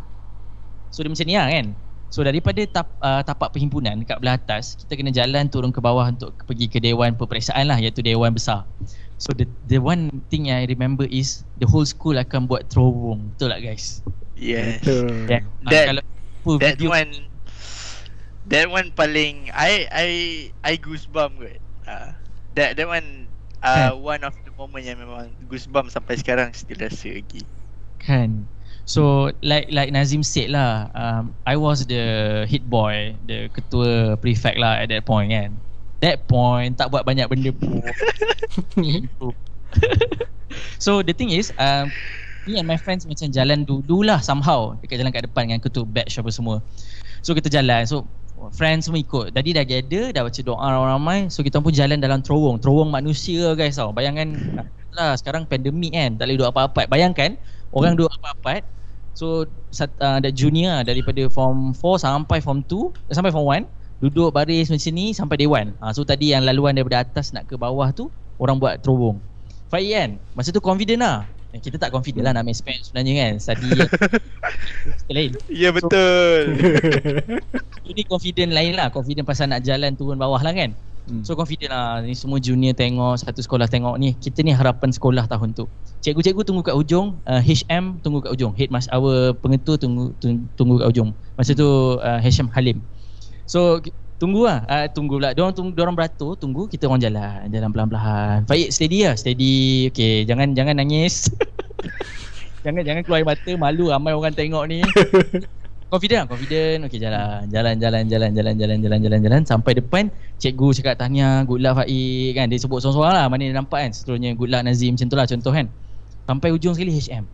So dia macam ni lah kan. So daripada tap, uh, tapak perhimpunan dekat belah atas Kita kena jalan turun ke bawah untuk pergi ke Dewan Peperiksaan lah Iaitu Dewan Besar. So the, the one thing yang I remember is The whole school akan buat terowong Betul tak guys? Yes. Yeah. Uh, that, kalau that video, one That one paling I I I goosebump kot. Uh, That that one uh, kan? One of the moment yang memang Goosebump sampai sekarang Still rasa lagi. Kan So like like Nazim said lah, um, I was the hit boy, the ketua prefect lah at that point kan. That point tak buat banyak benda pun. <laughs> so the thing is, um, me and my friends macam jalan dulu lah somehow dekat jalan kat depan dengan ketua batch apa semua. So kita jalan, so friends semua ikut. Tadi dah gather, dah baca doa ramai-ramai. So kita pun jalan dalam terowong, terowong manusia guys tau. Bayangkan lah sekarang pandemik kan, tak boleh duduk apa-apa. Bayangkan orang duduk apa-apa so uh, ada junior daripada form 4 sampai form 2 sampai form 1 duduk baris macam ni sampai dewan uh, so tadi yang laluan daripada atas nak ke bawah tu orang buat terowong. Faiz kan? Masa tu confident lah. Eh, kita tak confident lah nak main spam sebenarnya kan? Tadi lain. Ya betul. So, <laughs> Ini confident lain lah. Confident pasal nak jalan turun bawah lah kan Hmm. So confident lah. Ni semua junior tengok Satu sekolah tengok ni. Kita ni harapan sekolah tahun tu. Cikgu-cikgu tunggu kat ujung uh, HM tunggu kat ujung Head mas our pengetua tunggu, tunggu, kat ujung Masa tu uh, HM Halim. So tunggu lah. Uh, Tunggu lah Diorang, tunggu, diorang beratur Tunggu kita orang jalan. Jalan pelan-pelan. Faik steady lah. Steady. Okay jangan jangan nangis. <laughs> Jangan jangan keluar air mata. Malu ramai orang tengok ni <laughs> confident lah confident. Okey jalan. Jalan jalan jalan jalan jalan jalan jalan jalan. Sampai depan cikgu cakap tahniah good luck Faik kan dia sebut seorang-seorang lah. Mana dia nampak kan seterusnya good luck Nazim macam tu lah contoh kan. Sampai ujung sekali HM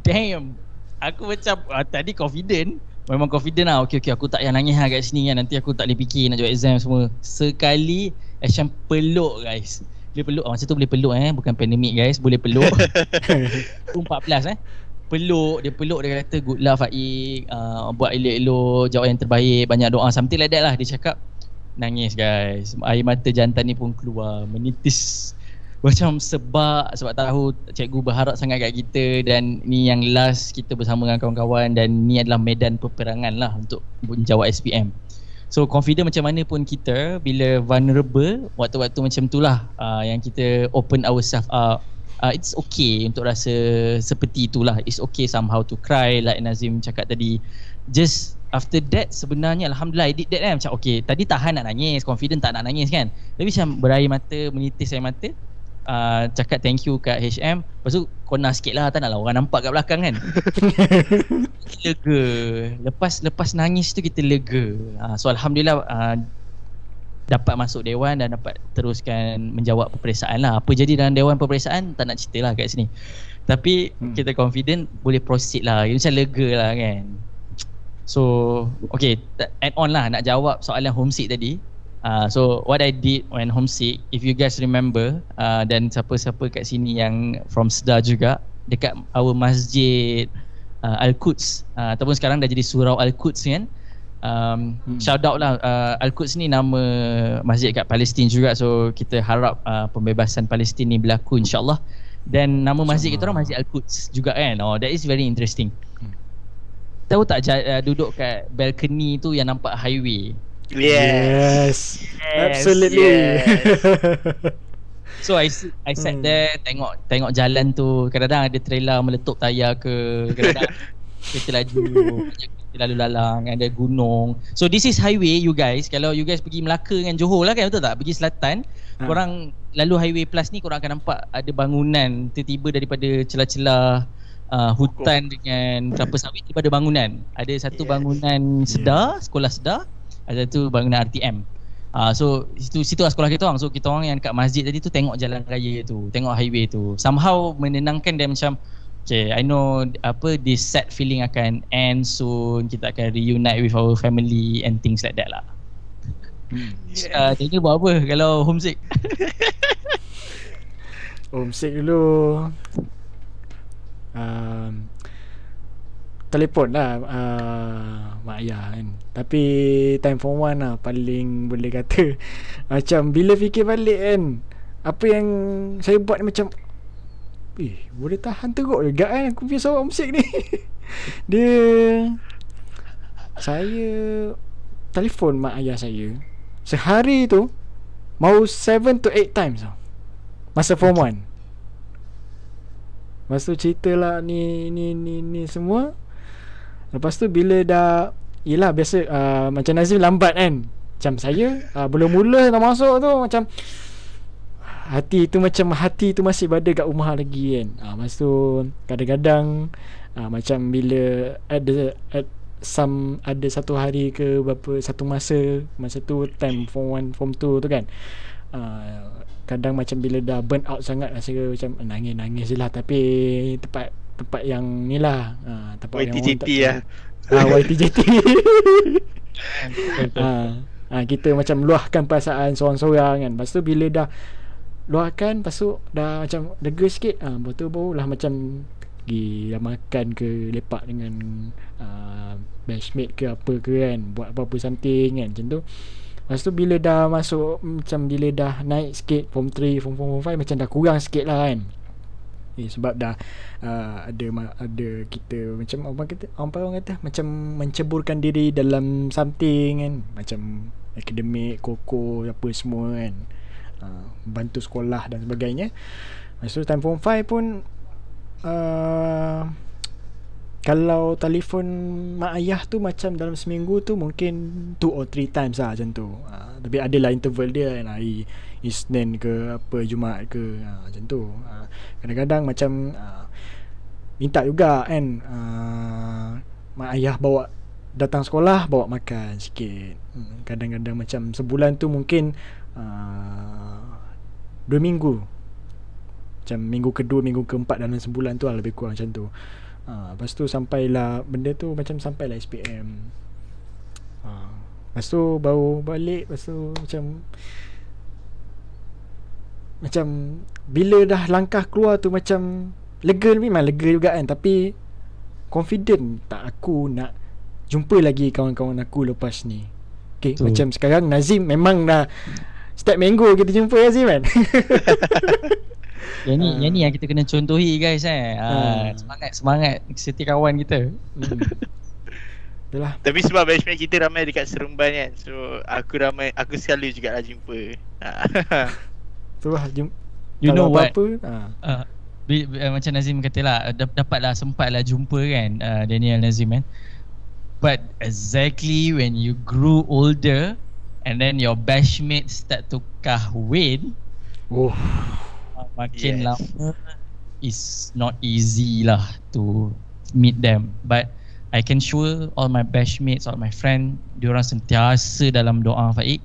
damn. Aku macam ah, tadi confident. Memang confident lah. Okey okey aku tak payah nangis lah kat sini kan. Nanti aku tak boleh fikir nak jawab exam semua. Sekali HM peluk guys. Boleh peluk? Masa tu boleh peluk eh. Bukan pandemik guys. Boleh peluk. <laughs> 14 eh peluk dia peluk dia kata good luck Faik uh, buat elok-elok jawab yang terbaik banyak doa something like that lah dia cakap. Nangis guys. Air mata jantan ni pun keluar menitis. Macam sebab sebab tahu cikgu berharap sangat kat kita dan ni yang last kita bersama dengan kawan-kawan dan ni adalah medan peperangan lah untuk menjawab SPM So confident macam mana pun kita bila vulnerable waktu-waktu macam tu lah uh, yang kita open ourselves up uh, it's okay untuk rasa seperti itulah. It's okay somehow to cry like Nazim cakap tadi. Just after that sebenarnya alhamdulillah I did that kan? Macam okay tadi tahan nak nangis confident tak nak nangis kan? Tapi macam berair mata menitis air mata Uh, cakap thank you kat HM Lepas tu corner sikit lah Tak nak lah orang nampak kat belakang kan? <laughs> Lega. Lepas lepas nangis tu kita lega. Uh, So Alhamdulillah uh, dapat masuk dewan dan dapat teruskan menjawab peperiksaan lah. Apa jadi dalam dewan peperiksaan tak nak cerita lah kat sini. Tapi hmm. kita confident boleh proceed lah. Macam lega lah kan. So okay add on lah nak jawab soalan homesick tadi. Uh, so what I did when homesick if you guys remember uh, dan siapa-siapa kat sini yang from Sedar juga dekat our masjid uh, Al-Quds uh, ataupun sekarang dah jadi surau Al-Quds kan um, hmm. shout out lah uh, Al-Quds ni nama masjid kat Palestin juga so kita harap uh, pembebasan Palestin ni berlaku insyaallah dan nama masjid kita orang Masjid Al-Quds juga kan oh that is very interesting hmm. tahu tak uh, duduk kat balcony tu yang nampak highway yes, yes. absolutely yes. <laughs> So I I sat hmm. there tengok tengok jalan tu kadang-kadang ada trailer meletup tayar ke kadang-kadang <laughs> kereta laju lalu lalang ada gunung. So this is highway you guys. Kalau you guys pergi Melaka dengan Johor lah kan? Betul tak? Pergi selatan ha. korang lalu highway plus ni korang akan nampak ada bangunan tiba-tiba daripada celah-celah uh, hutan dengan kelapa sawit tiba ada bangunan. Ada satu yes. bangunan sedar yeah. sekolah sedar. Ada satu bangunan RTM uh, so situ situ lah sekolah kita orang. So kita orang yang kat masjid tadi tu tengok jalan raya tu tengok highway tu. Somehow menenangkan dia macam Okay, I know apa this sad feeling akan end soon. Kita akan reunite with our family and things like that lah. Hmm. Uh, jadi buat apa kalau homesick? <laughs> homesick dulu. Um, telefon lah uh, mak ayah kan. Tapi time for one lah paling boleh kata <laughs> macam bila fikir balik kan apa yang saya buat ni macam Eh boleh tahan teruk juga kan Aku punya seorang musik ni. <laughs> Dia Saya Telefon mak ayah saya. Sehari tu Mau 7 to 8 times tau. Masa form 1 Lepas tu cerita lah ni ni ni ni semua. Lepas tu bila dah Yelah biasa uh, Macam Nazim lambat kan. Macam saya uh, Belum mula dah masuk tu Macam hati tu macam hati tu masih berada kat rumah lagi kan. Ah ha, masa tu kadang-kadang ha, macam bila ada at some ada satu hari ke berapa satu masa masa tu time form 1 form 2 tu kan. Ha, kadang macam bila dah burn out sangat rasa macam nangis-nangis je lah. Tapi tempat tempat yang ni lah. Ha, tempat YTJT yang lah. Ha, YTJT ha, ha, kita macam luahkan perasaan seorang-seorang kan. Lepas tu bila dah luahkan Lepas tu dah macam lega sikit ha, Lepas tu barulah macam Pergi makan ke Lepak dengan uh, Batchmate ke apa ke kan Buat apa-apa something kan Macam tu. Lepas tu bila dah masuk Macam bila dah naik sikit Form 3, form 4, form 5 Macam dah kurang sikit lah kan. Eh, Sebab dah uh, Ada ada kita Macam orang kata Orang orang kata Macam menceburkan diri dalam something kan. Macam Akademik, koko, apa semua kan uh, bantu sekolah dan sebagainya. Masa time form 5 pun uh, kalau telefon mak ayah tu macam dalam seminggu tu mungkin 2 or 3 times lah macam tu. Uh, tapi adalah interval dia kan hari Isnin ke apa Jumaat ke uh, macam tu. Uh, kadang-kadang macam uh, minta juga kan uh, mak ayah bawa datang sekolah bawa makan sikit. Hmm, kadang-kadang macam sebulan tu mungkin uh, Dua minggu. Macam minggu kedua Minggu keempat dalam sebulan tu lah Lebih kurang macam tu. Uh, Lepas tu sampailah Benda tu macam sampailah SPM uh, Lepas tu baru balik Lepas tu macam Macam Bila dah langkah keluar tu macam Lega memang lega juga kan. Tapi Confident tak aku nak Jumpa lagi kawan-kawan aku lepas ni. Okay, macam sekarang Nazim memang dah Setiap minggu kita jumpa ya Ziman Yang ni, uh. <laughs> yang ni yang kita kena contohi guys eh. Uh. Semangat, semangat setiap kawan kita hmm. <laughs> Itulah. Tapi sebab batchmate kita ramai dekat Seremban kan So aku ramai, aku selalu juga lah jumpa <laughs> Itulah jumpa You know what apa, uh. Uh, Macam Nazim kata lah Dapat lah sempat lah jumpa kan uh, Daniel Nazim kan But exactly when you grew older and then your batchmates start to kahwin. Oh uh, makin yes. lama is not easy lah to meet them. But I can sure all my batchmates all my friend diorang sentiasa dalam doa Faik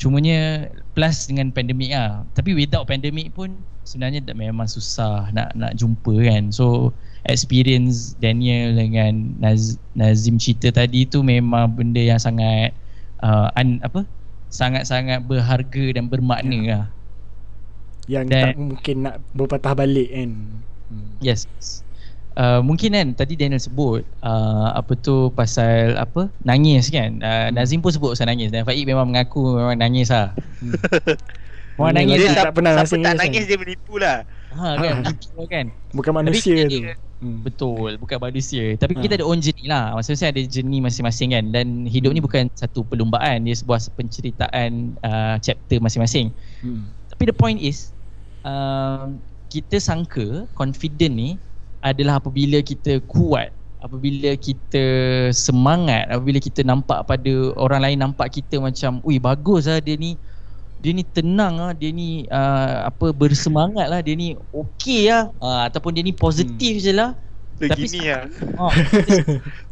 cumanya plus dengan pandemik ah. Tapi without pandemik pun sebenarnya tak memang susah nak nak jumpa kan. So experience Daniel dengan Naz, Nazim cerita tadi tu memang benda yang sangat uh, un, apa sangat-sangat berharga dan bermakna ya. lah. Yang dan, tak mungkin nak berpatah balik kan. Hmm. Yes. Uh, mungkin kan tadi Daniel sebut uh, apa tu pasal apa nangis kan uh, Nazim pun sebut pasal nangis dan Faik memang mengaku memang nangis lah hmm. Orang nangis dia tak, tak pernah siapa tak nangis dia menipu lah ha, kan, ha. kan bukan manusia Tapi, tu hmm. betul bukan manusia Tapi ha. kita ada own journey lah maksudnya ada journey masing-masing kan dan hidup ni hmm. bukan satu perlumbaan dia sebuah penceritaan uh, chapter masing-masing hmm. Tapi the point is uh, kita sangka confident ni adalah apabila kita kuat apabila kita semangat apabila kita nampak pada orang lain nampak kita macam ui bagus lah dia ni dia ni tenang lah, dia ni uh, apa bersemangat lah, dia ni okey lah uh, ataupun dia ni positif hmm. je lah. Tapi Begini lah. Uh,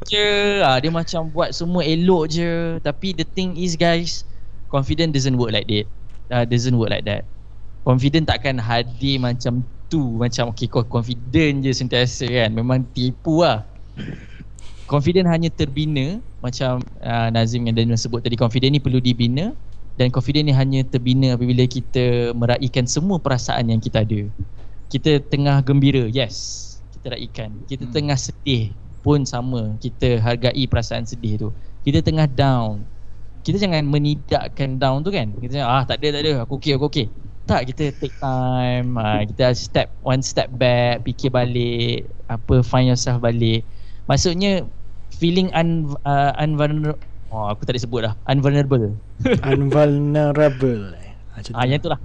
je, uh, dia macam buat semua elok je. Tapi the thing is guys, confident doesn't work like that. Uh, doesn't work like that. Confident takkan hadir macam tu. Macam okay kau confident je sentiasa kan. Memang tipu lah. Confident hanya terbina macam uh, Nazim yang Daniel sebut tadi confident ni perlu dibina dan confident ni hanya terbina apabila kita meraihkan semua perasaan yang kita ada. Kita tengah gembira, yes. Kita raikan. Kita hmm. tengah sedih pun sama. Kita hargai perasaan sedih tu. Kita tengah down. Kita jangan menidakkan down tu kan. Kita jangan, ah tak ada, tak ada. Aku okay, aku okay. Tak, kita take time. Uh, kita step, one step back. Fikir balik. Apa, find yourself balik. Maksudnya, feeling un, uh, unvulnerable, Oh aku tadi sebut dah. Unvulnerable. <laughs> Unvulnerable. Ah yang itulah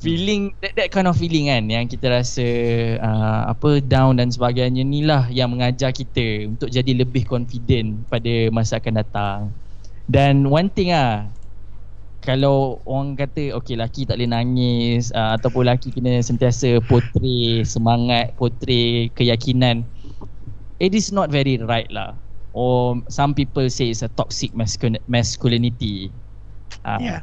Feeling that, that kind of feeling kan Yang kita rasa uh, Apa down dan sebagainya ni lah Yang mengajar kita Untuk jadi lebih confident Pada masa akan datang. Dan one thing ah kalau orang kata okay laki tak boleh nangis uh, ataupun laki kena sentiasa portray semangat, portray keyakinan it is not very right lah or some people say it's a toxic masculin- masculinity. Uh, yeah.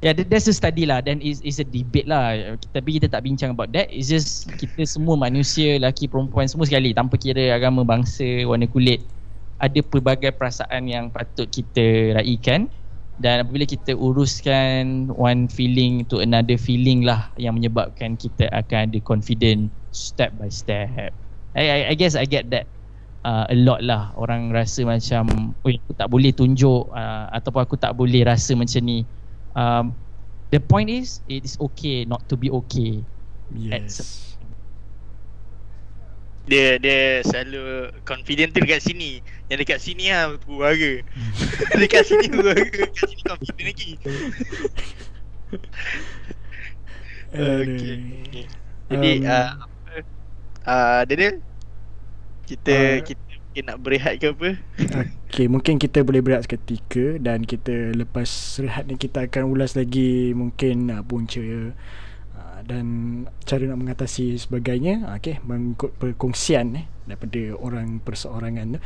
Yeah, there's a study lah dan is is a debate lah. Tapi kita tak bincang about that. It's just kita semua manusia, lelaki, perempuan semua sekali tanpa kira agama, bangsa, warna kulit ada pelbagai perasaan yang patut kita raikan dan apabila kita uruskan one feeling to another feeling lah yang menyebabkan kita akan ada confident step by step. I, I, I guess I get that uh, a lot lah. Orang rasa macam oi aku tak boleh tunjuk uh, ataupun aku tak boleh rasa macam ni. Um, the point is it is okay not to be okay. Yes. Dia dia selalu confident tu dekat sini. Yang dekat sini lah berwarga <laughs> dekat sini berwarga dekat sini confident lagi. Okay. okay. jadi um, uh, apa? Uh, Daniel kita uh, kita mungkin nak berehat ke apa? Okey, mungkin kita boleh berehat seketika dan kita lepas rehat ni kita akan ulas lagi mungkin uh, punca uh, dan cara nak mengatasi sebagainya. Okey, mengikut perkongsian eh daripada orang perseorangan tu.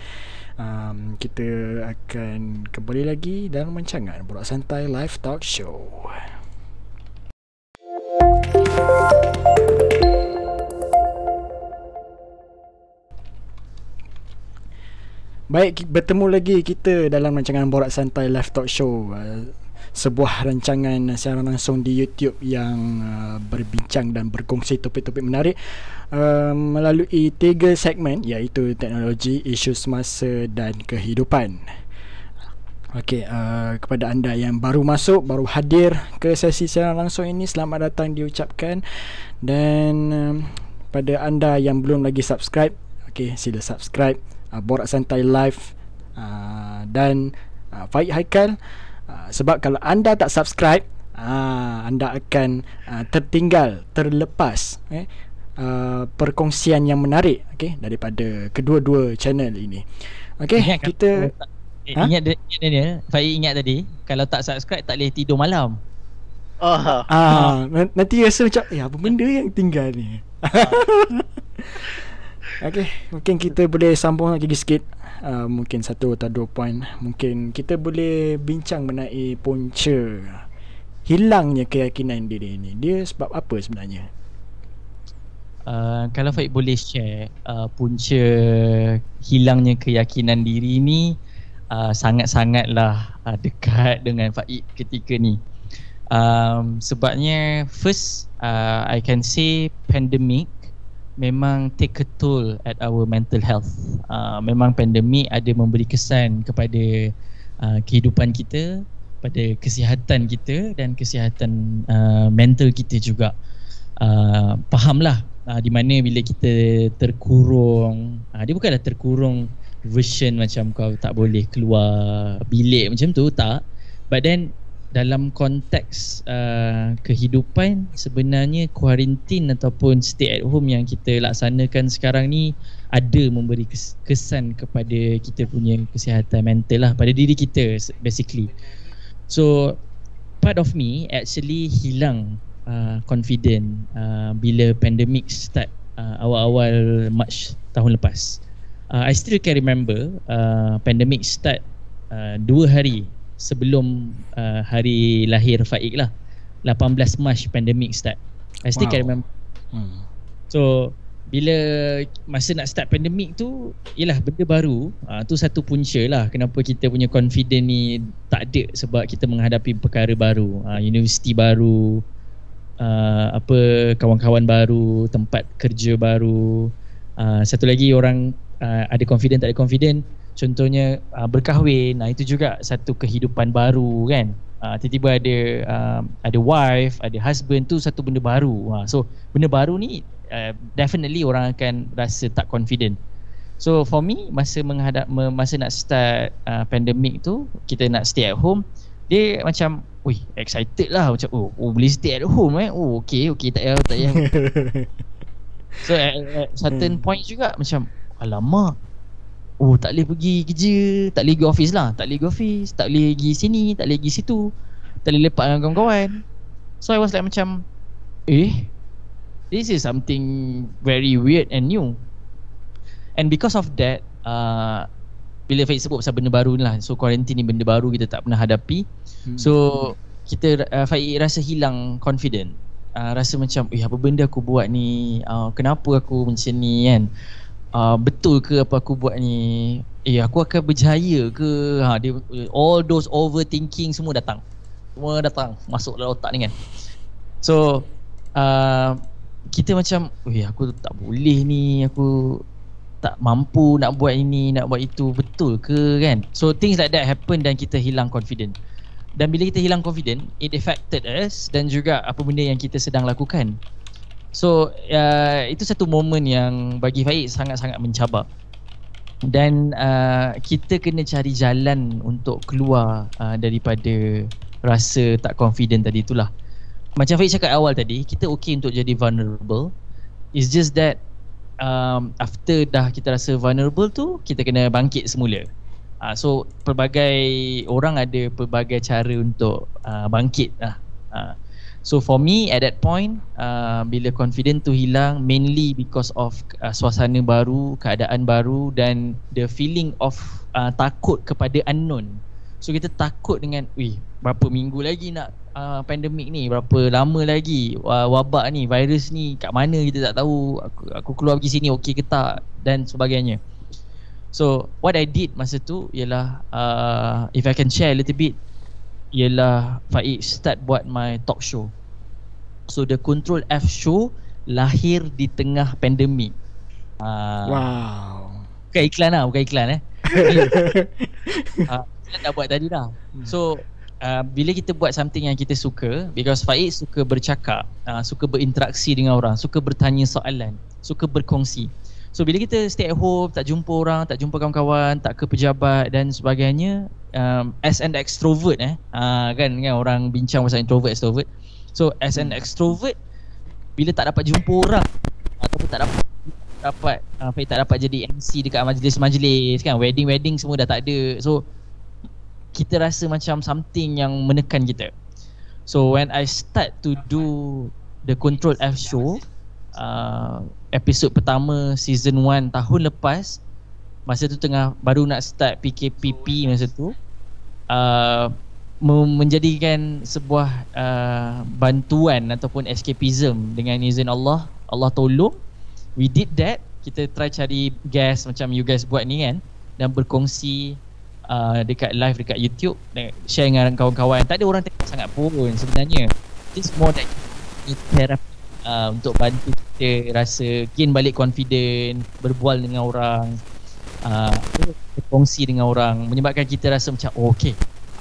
Um, kita akan kembali lagi dalam rancangan Borak Santai Live Talk Show. Baik, bertemu lagi kita dalam rancangan Borak Santai Live Talk Show uh, Sebuah rancangan siaran langsung di YouTube yang uh, berbincang dan berkongsi topik-topik menarik uh, Melalui tiga segmen iaitu teknologi, isu semasa dan kehidupan. Okey, uh, kepada anda yang baru masuk, baru hadir ke sesi siaran langsung ini Selamat datang diucapkan. Dan uh, pada anda yang belum lagi subscribe Okey, sila subscribe uh, Borak Santai Live uh, Dan uh, Faik Haikal uh, Sebab kalau anda tak subscribe uh, Anda akan uh, tertinggal Terlepas eh, uh, Perkongsian yang menarik okay, Daripada kedua-dua channel ini Okay ingat kita eh, ha? Ingat dia, dia, dia Faik ingat tadi Kalau tak subscribe tak boleh tidur malam Oh. Ah, nanti rasa macam eh apa benda yang tinggal ni. <laughs> Okay, mungkin kita boleh sambung lagi sikit. Uh, Mungkin satu atau dua poin Mungkin kita boleh bincang mengenai punca Hilangnya keyakinan diri ni Dia sebab apa sebenarnya? Uh, kalau Faik boleh share uh, Punca hilangnya keyakinan diri ni uh, Sangat-sangatlah uh, dekat dengan Faik ketika ni. Um, Sebabnya first uh, I can say pandemic memang take a toll at our mental health. Uh, memang pandemik ada memberi kesan kepada uh, kehidupan kita, pada kesihatan kita dan kesihatan uh, mental kita juga. Uh, fahamlah uh, di mana bila kita terkurung, uh, dia bukanlah terkurung version macam kau tak boleh keluar bilik macam tu tak. But then dalam konteks uh, kehidupan sebenarnya kuarantin ataupun stay at home yang kita laksanakan sekarang ni ada memberi kesan kepada kita punya kesihatan mental lah pada diri kita basically. So part of me actually hilang uh, confident uh, bila pandemic start uh, awal-awal March tahun lepas. Uh, I still can remember uh, pandemic start uh, dua hari sebelum uh, hari lahir Faik lah. 18 March pandemic start. I still wow. can remember. Hmm. So bila masa nak start pandemic tu Yelah benda baru uh, Tu satu punca lah Kenapa kita punya confident ni tak ada Sebab kita menghadapi perkara baru. Uh, Universiti baru uh, Apa kawan-kawan baru Tempat kerja baru. Uh, Satu lagi orang uh, ada confident tak ada confident contohnya uh, berkahwin nah itu juga satu kehidupan baru kan uh, tiba-tiba ada uh, ada wife ada husband tu satu benda baru uh, so benda baru ni uh, definitely orang akan rasa tak confident so for me masa menghadap masa nak start uh, pandemic tu kita nak stay at home dia macam Wih, excited lah macam oh, oh boleh stay at home eh. Oh, okay, okay tak payah tak payah. <laughs> so at, at certain hmm. point juga macam alamak Oh tak boleh pergi kerja Tak boleh pergi office lah. Tak boleh pergi office Tak boleh pergi sini Tak boleh pergi situ. Tak boleh lepak dengan kawan-kawan. So I was like macam Eh This is something Very weird and new. And because of that uh, Bila Faik sebut pasal benda baru ni lah So quarantine ni benda baru Kita tak pernah hadapi. Hmm. So Kita uh, Faik rasa hilang confident. Uh, Rasa macam Eh apa benda aku buat ni? Uh, Kenapa aku macam ni kan uh, betul ke apa aku buat ni? Eh aku akan berjaya ke? Ha dia all those overthinking semua datang. Semua datang masuk dalam otak ni kan. So uh, kita macam eh aku tak boleh ni. Aku tak mampu nak buat ini nak buat itu. Betul ke kan? So things like that happen dan kita hilang confident. Dan bila kita hilang confident it affected us dan juga apa benda yang kita sedang lakukan So uh, itu satu momen yang bagi Faik sangat-sangat mencabar. Dan uh, kita kena cari jalan untuk keluar uh, daripada rasa tak confident tadi itulah. Macam Faik cakap awal tadi, kita okay untuk jadi vulnerable. It's just that um, after dah kita rasa vulnerable tu, kita kena bangkit semula. Uh, So pelbagai orang ada pelbagai cara untuk uh, bangkit lah. Uh, So for me at that point uh, bila confident tu hilang mainly because of uh, suasana baru, keadaan baru dan the feeling of uh, takut kepada unknown. So kita takut dengan wih berapa minggu lagi nak uh, pandemik ni, berapa lama lagi uh, wabak ni, virus ni kat mana kita tak tahu. Aku, aku keluar pergi sini okey ke tak dan sebagainya. So what I did masa tu ialah uh, if I can share a little bit ialah Faik start buat my talk show. So the Control F show lahir di tengah pandemik. Uh, wow. Bukan iklan lah, bukan iklan eh. uh, <laughs> dah buat tadi dah. Hmm. So uh, bila kita buat something yang kita suka because Faik suka bercakap, uh, suka berinteraksi dengan orang, suka bertanya soalan, suka berkongsi. So bila kita stay at home, tak jumpa orang, tak jumpa kawan-kawan, tak ke pejabat dan sebagainya, um, as an extrovert eh, uh, kan kan orang bincang pasal introvert extrovert. So as an extrovert, bila tak dapat jumpa orang ataupun tak dapat dapat apa uh, tak dapat jadi MC dekat majlis-majlis kan, wedding-wedding semua dah tak ada. So kita rasa macam something yang menekan kita. So when I start to do the Control F show, uh, episod pertama season 1 tahun lepas masa tu tengah baru nak start PKPP masa tu uh, menjadikan sebuah uh, bantuan ataupun escapism dengan izin Allah. Allah tolong. We did that. Kita try cari guest macam you guys buat ni kan dan berkongsi uh, dekat live dekat YouTube share dengan kawan-kawan. Tak ada orang tengok sangat pun sebenarnya. Just more like therapy uh, untuk bantu kita rasa gain balik confident, berbual dengan orang, uh, berkongsi dengan orang menyebabkan kita rasa macam oh, okay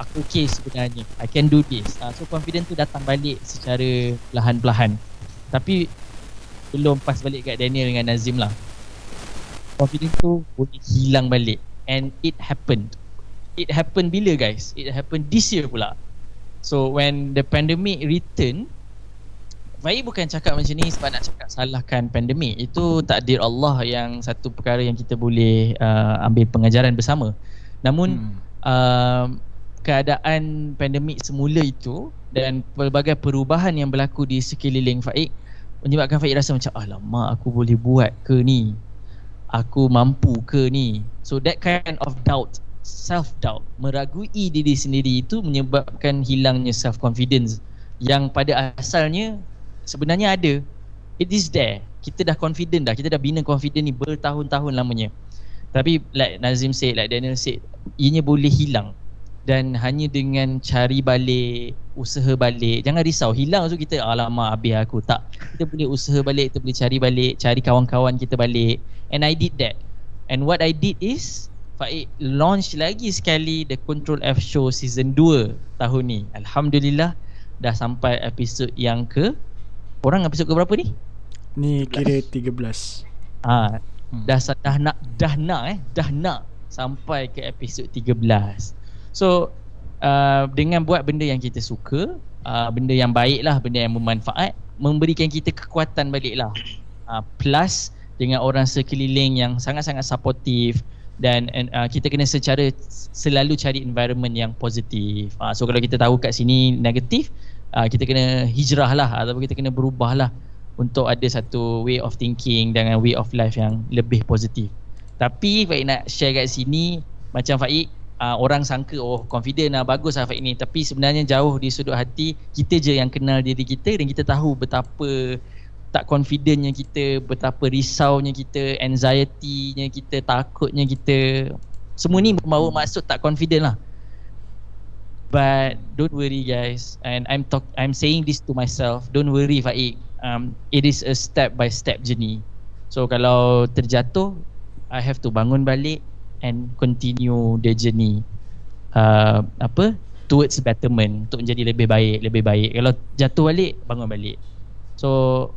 aku okay sebenarnya. I can do this. Uh, so confident tu datang balik secara perlahan-perlahan. Tapi belum pas balik kat Daniel dengan Nazim lah. Confident tu boleh hilang balik. And it happened. It happened bila guys? It happened this year pula. So when the pandemic return Baik bukan cakap macam ni sebab nak cakap salahkan pandemik. Itu takdir Allah yang satu perkara yang kita boleh uh, ambil pengajaran bersama. Namun hmm. uh, keadaan pandemik semula itu dan pelbagai perubahan yang berlaku di sekeliling Faik menyebabkan Faik rasa macam alamak aku boleh buat ke ni? Aku mampu ke ni? So that kind of doubt, self doubt, meragui diri sendiri itu menyebabkan hilangnya self confidence yang pada asalnya sebenarnya ada. It is there. Kita dah confident dah. Kita dah bina confident ni bertahun-tahun lamanya. Tapi like Nazim said like Daniel said ianya boleh hilang. Dan hanya dengan cari balik usaha balik. Jangan risau. Hilang tu kita alamak habis aku. Tak. Kita boleh usaha balik kita boleh cari balik cari kawan-kawan kita balik. And I did that. And what I did is Faik launch lagi sekali The Control F Show Season 2 tahun ni. Alhamdulillah dah sampai episod yang ke Orang episod ke berapa ni? Ni kira 13. Ah, hmm. dah dah nak dah nak eh, dah nak sampai ke episod 13. So uh, dengan buat benda yang kita suka, uh, benda yang baik lah, benda yang bermanfaat, memberikan kita kekuatan balik lah. Uh, plus dengan orang sekeliling yang sangat-sangat supportive dan uh, kita kena secara selalu cari environment yang positif. Uh, so kalau kita tahu kat sini negatif, uh, kita kena hijrah lah ataupun kita kena berubah lah untuk ada satu way of thinking dengan way of life yang lebih positif. Tapi Faik nak share kat sini macam Faik uh, orang sangka oh confident lah bagus lah Faik ni tapi sebenarnya jauh di sudut hati kita je yang kenal diri kita dan kita tahu betapa tak confidentnya kita, betapa risaunya kita, anxiety-nya kita, takutnya kita. Semua ni membawa maksud tak confident lah. But don't worry guys. And I'm talk I'm saying this to myself. Don't worry Faik. Um it is a step by step journey. So kalau terjatuh I have to bangun balik and continue the journey. Uh, apa? Towards betterment. Untuk menjadi lebih baik lebih baik. Kalau jatuh balik bangun balik. So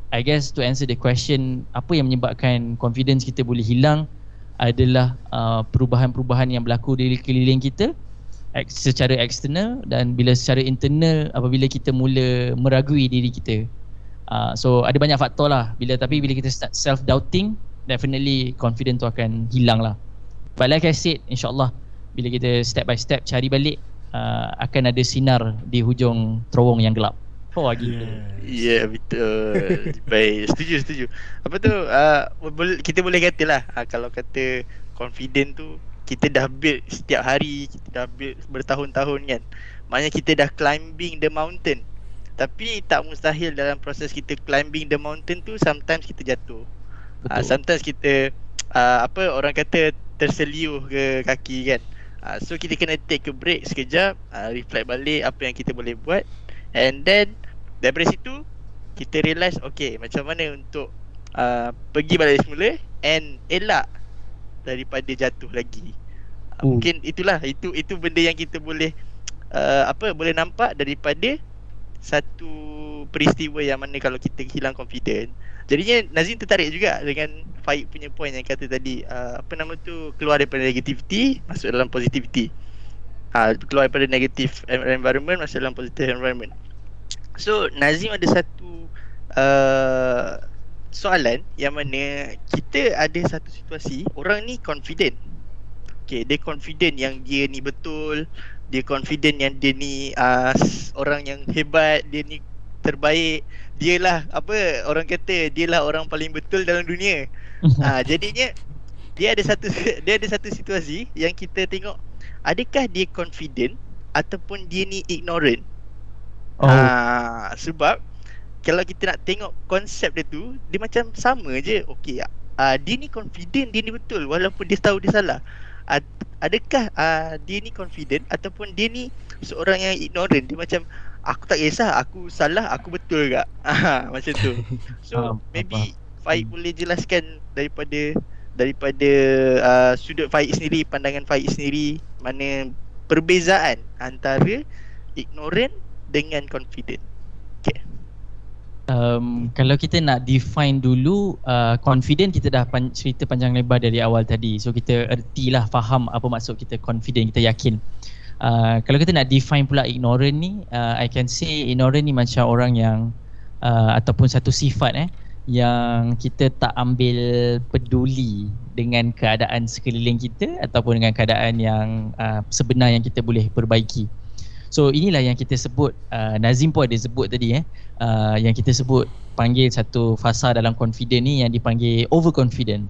I guess to answer the question apa yang menyebabkan confidence kita boleh hilang adalah uh, perubahan-perubahan yang berlaku di keliling kita secara eksternal dan bila secara internal apabila kita mula meragui diri kita uh, so ada banyak faktor lah bila tapi bila kita start self doubting definitely confidence tu akan hilang lah but like I said insyaAllah bila kita step by step cari balik uh, akan ada sinar di hujung terowong yang gelap Oh lagi. Ya yeah, betul. <laughs> Baik, setuju setuju. Apa tu? Uh, kita boleh katalah uh, kalau kata confident tu kita dah build setiap hari kita dah build bertahun-tahun kan. Maknanya kita dah climbing the mountain. Tapi tak mustahil dalam proses kita climbing the mountain tu sometimes kita jatuh. Uh, sometimes kita uh, apa orang kata terseliuh ke kaki kan. Uh, so kita kena take a break sekejap uh, reflect balik apa yang kita boleh buat. And then daripada situ kita realise okay macam mana untuk uh, pergi balik semula and elak daripada jatuh lagi. Uh. Mungkin itulah itu itu benda yang kita boleh uh, apa boleh nampak daripada satu peristiwa yang mana kalau kita hilang confident. Jadinya Nazim tertarik juga dengan Faik punya point yang kata tadi uh, apa nama tu keluar daripada negativity masuk dalam positivity. Uh, keluar daripada negative environment masuk dalam positive environment. So Nazim ada satu uh, soalan yang mana kita ada satu situasi orang ni confident. Okay, dia confident yang dia ni betul. Dia confident yang dia ni uh, orang yang hebat. Dia ni terbaik. Dia lah apa orang kata dia lah orang paling betul dalam dunia. uh, <laughs> jadinya dia ada satu dia ada satu situasi yang kita tengok adakah dia confident ataupun dia ni ignorant. Oh. Uh, sebab kalau kita nak tengok konsep dia tu dia macam sama je. Okey uh, dia ni confident dia ni betul walaupun dia tahu dia salah. Uh, adakah uh, dia ni confident ataupun dia ni seorang yang ignorant? Dia macam aku tak kisah aku salah aku betul gak <laughs> ah, macam tu. <laughs> So maybe Faik hmm. boleh jelaskan daripada daripada uh, sudut Faik sendiri pandangan Faik sendiri mana perbezaan antara ignorant dengan confident um, kalau kita nak define dulu uh, confident kita dah pan- cerita panjang lebar dari awal tadi so kita ertilah faham apa maksud kita confident kita yakin uh, kalau kita nak define pula ignorant ni uh, I can say ignorant ni macam orang yang uh, ataupun satu sifat eh yang kita tak ambil peduli dengan keadaan sekeliling kita ataupun dengan keadaan yang uh, sebenar yang kita boleh perbaiki. So inilah yang kita sebut uh, Nazim pun ada sebut tadi eh uh, yang kita sebut panggil satu fasa dalam confident ni yang dipanggil overconfident.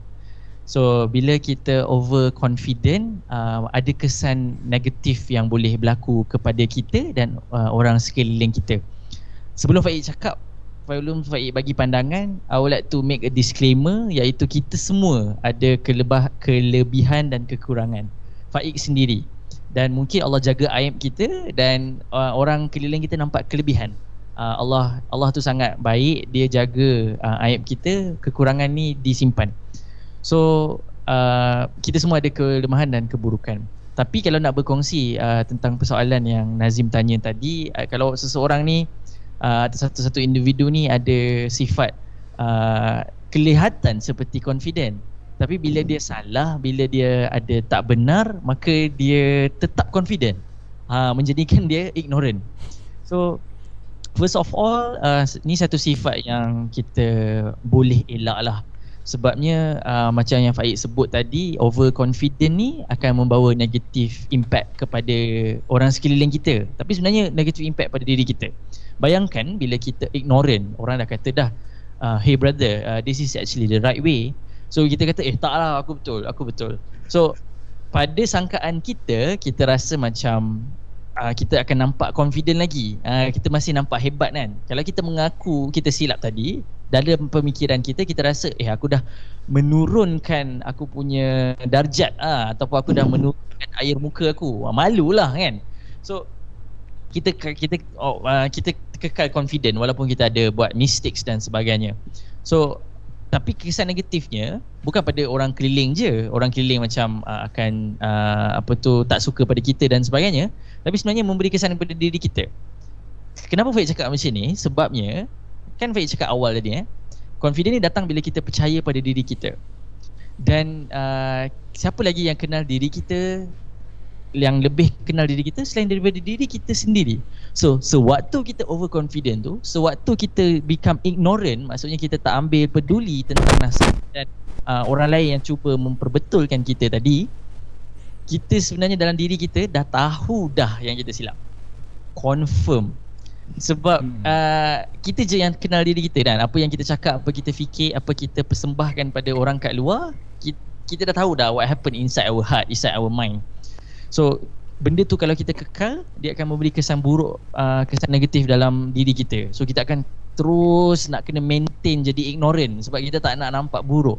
So bila kita overconfident uh, ada kesan negatif yang boleh berlaku kepada kita dan uh, orang sekeliling kita. Sebelum Faik cakap Failum Faik bagi pandangan I would like to make a disclaimer iaitu kita semua ada kelebah, kelebihan dan kekurangan Faik sendiri dan mungkin Allah jaga aib kita dan uh, orang keliling kita nampak kelebihan. Uh, Allah Allah tu sangat baik, dia jaga uh, aib kita, kekurangan ni disimpan. So uh, kita semua ada kelemahan dan keburukan. Tapi kalau nak berkongsi uh, tentang persoalan yang Nazim tanya tadi, uh, kalau seseorang ni uh, satu-satu individu ni ada sifat uh, kelihatan seperti confident tapi bila dia salah, bila dia ada tak benar, maka dia tetap confident. Ha, menjadikan dia ignorant. So first of all, uh, ni satu sifat yang kita boleh elak lah. Sebabnya uh, macam yang Faik sebut tadi, overconfident ni akan membawa negatif impact kepada orang sekeliling kita. Tapi sebenarnya negatif impact pada diri kita. Bayangkan bila kita ignorant, orang dah kata dah, uh, hey brother, uh, this is actually the right way. So kita kata eh taklah aku betul, aku betul. So pada sangkaan kita, kita rasa macam uh, kita akan nampak confident lagi. Uh, kita masih nampak hebat kan. Kalau kita mengaku kita silap tadi, dalam pemikiran kita kita rasa eh aku dah menurunkan aku punya darjat uh, ataupun aku dah menurunkan air muka aku. Uh, malulah kan. So kita kita oh, uh, kita kekal confident walaupun kita ada buat mistakes dan sebagainya. So tapi kesan negatifnya bukan pada orang keliling je. Orang keliling macam uh, akan uh, apa tu tak suka pada kita dan sebagainya. Tapi sebenarnya memberi kesan kepada diri kita. Kenapa Faik cakap macam ni? Sebabnya kan Faik cakap awal tadi eh confident ni datang bila kita percaya pada diri kita. Dan uh, siapa lagi yang kenal diri kita yang lebih kenal diri kita selain daripada diri kita sendiri. So, sewaktu kita overconfident tu, sewaktu kita become ignorant, maksudnya kita tak ambil peduli tentang nasihat dan uh, orang lain yang cuba memperbetulkan kita tadi, kita sebenarnya dalam diri kita dah tahu dah yang kita silap. Confirm. Sebab hmm. uh, kita je yang kenal diri kita dan apa yang kita cakap, apa kita fikir, apa kita persembahkan pada orang kat luar, kita, kita dah tahu dah what happen inside our heart, inside our mind. So benda tu kalau kita kekal dia akan memberi kesan buruk uh, kesan negatif dalam diri kita. So kita akan terus nak kena maintain jadi ignorant sebab kita tak nak nampak buruk.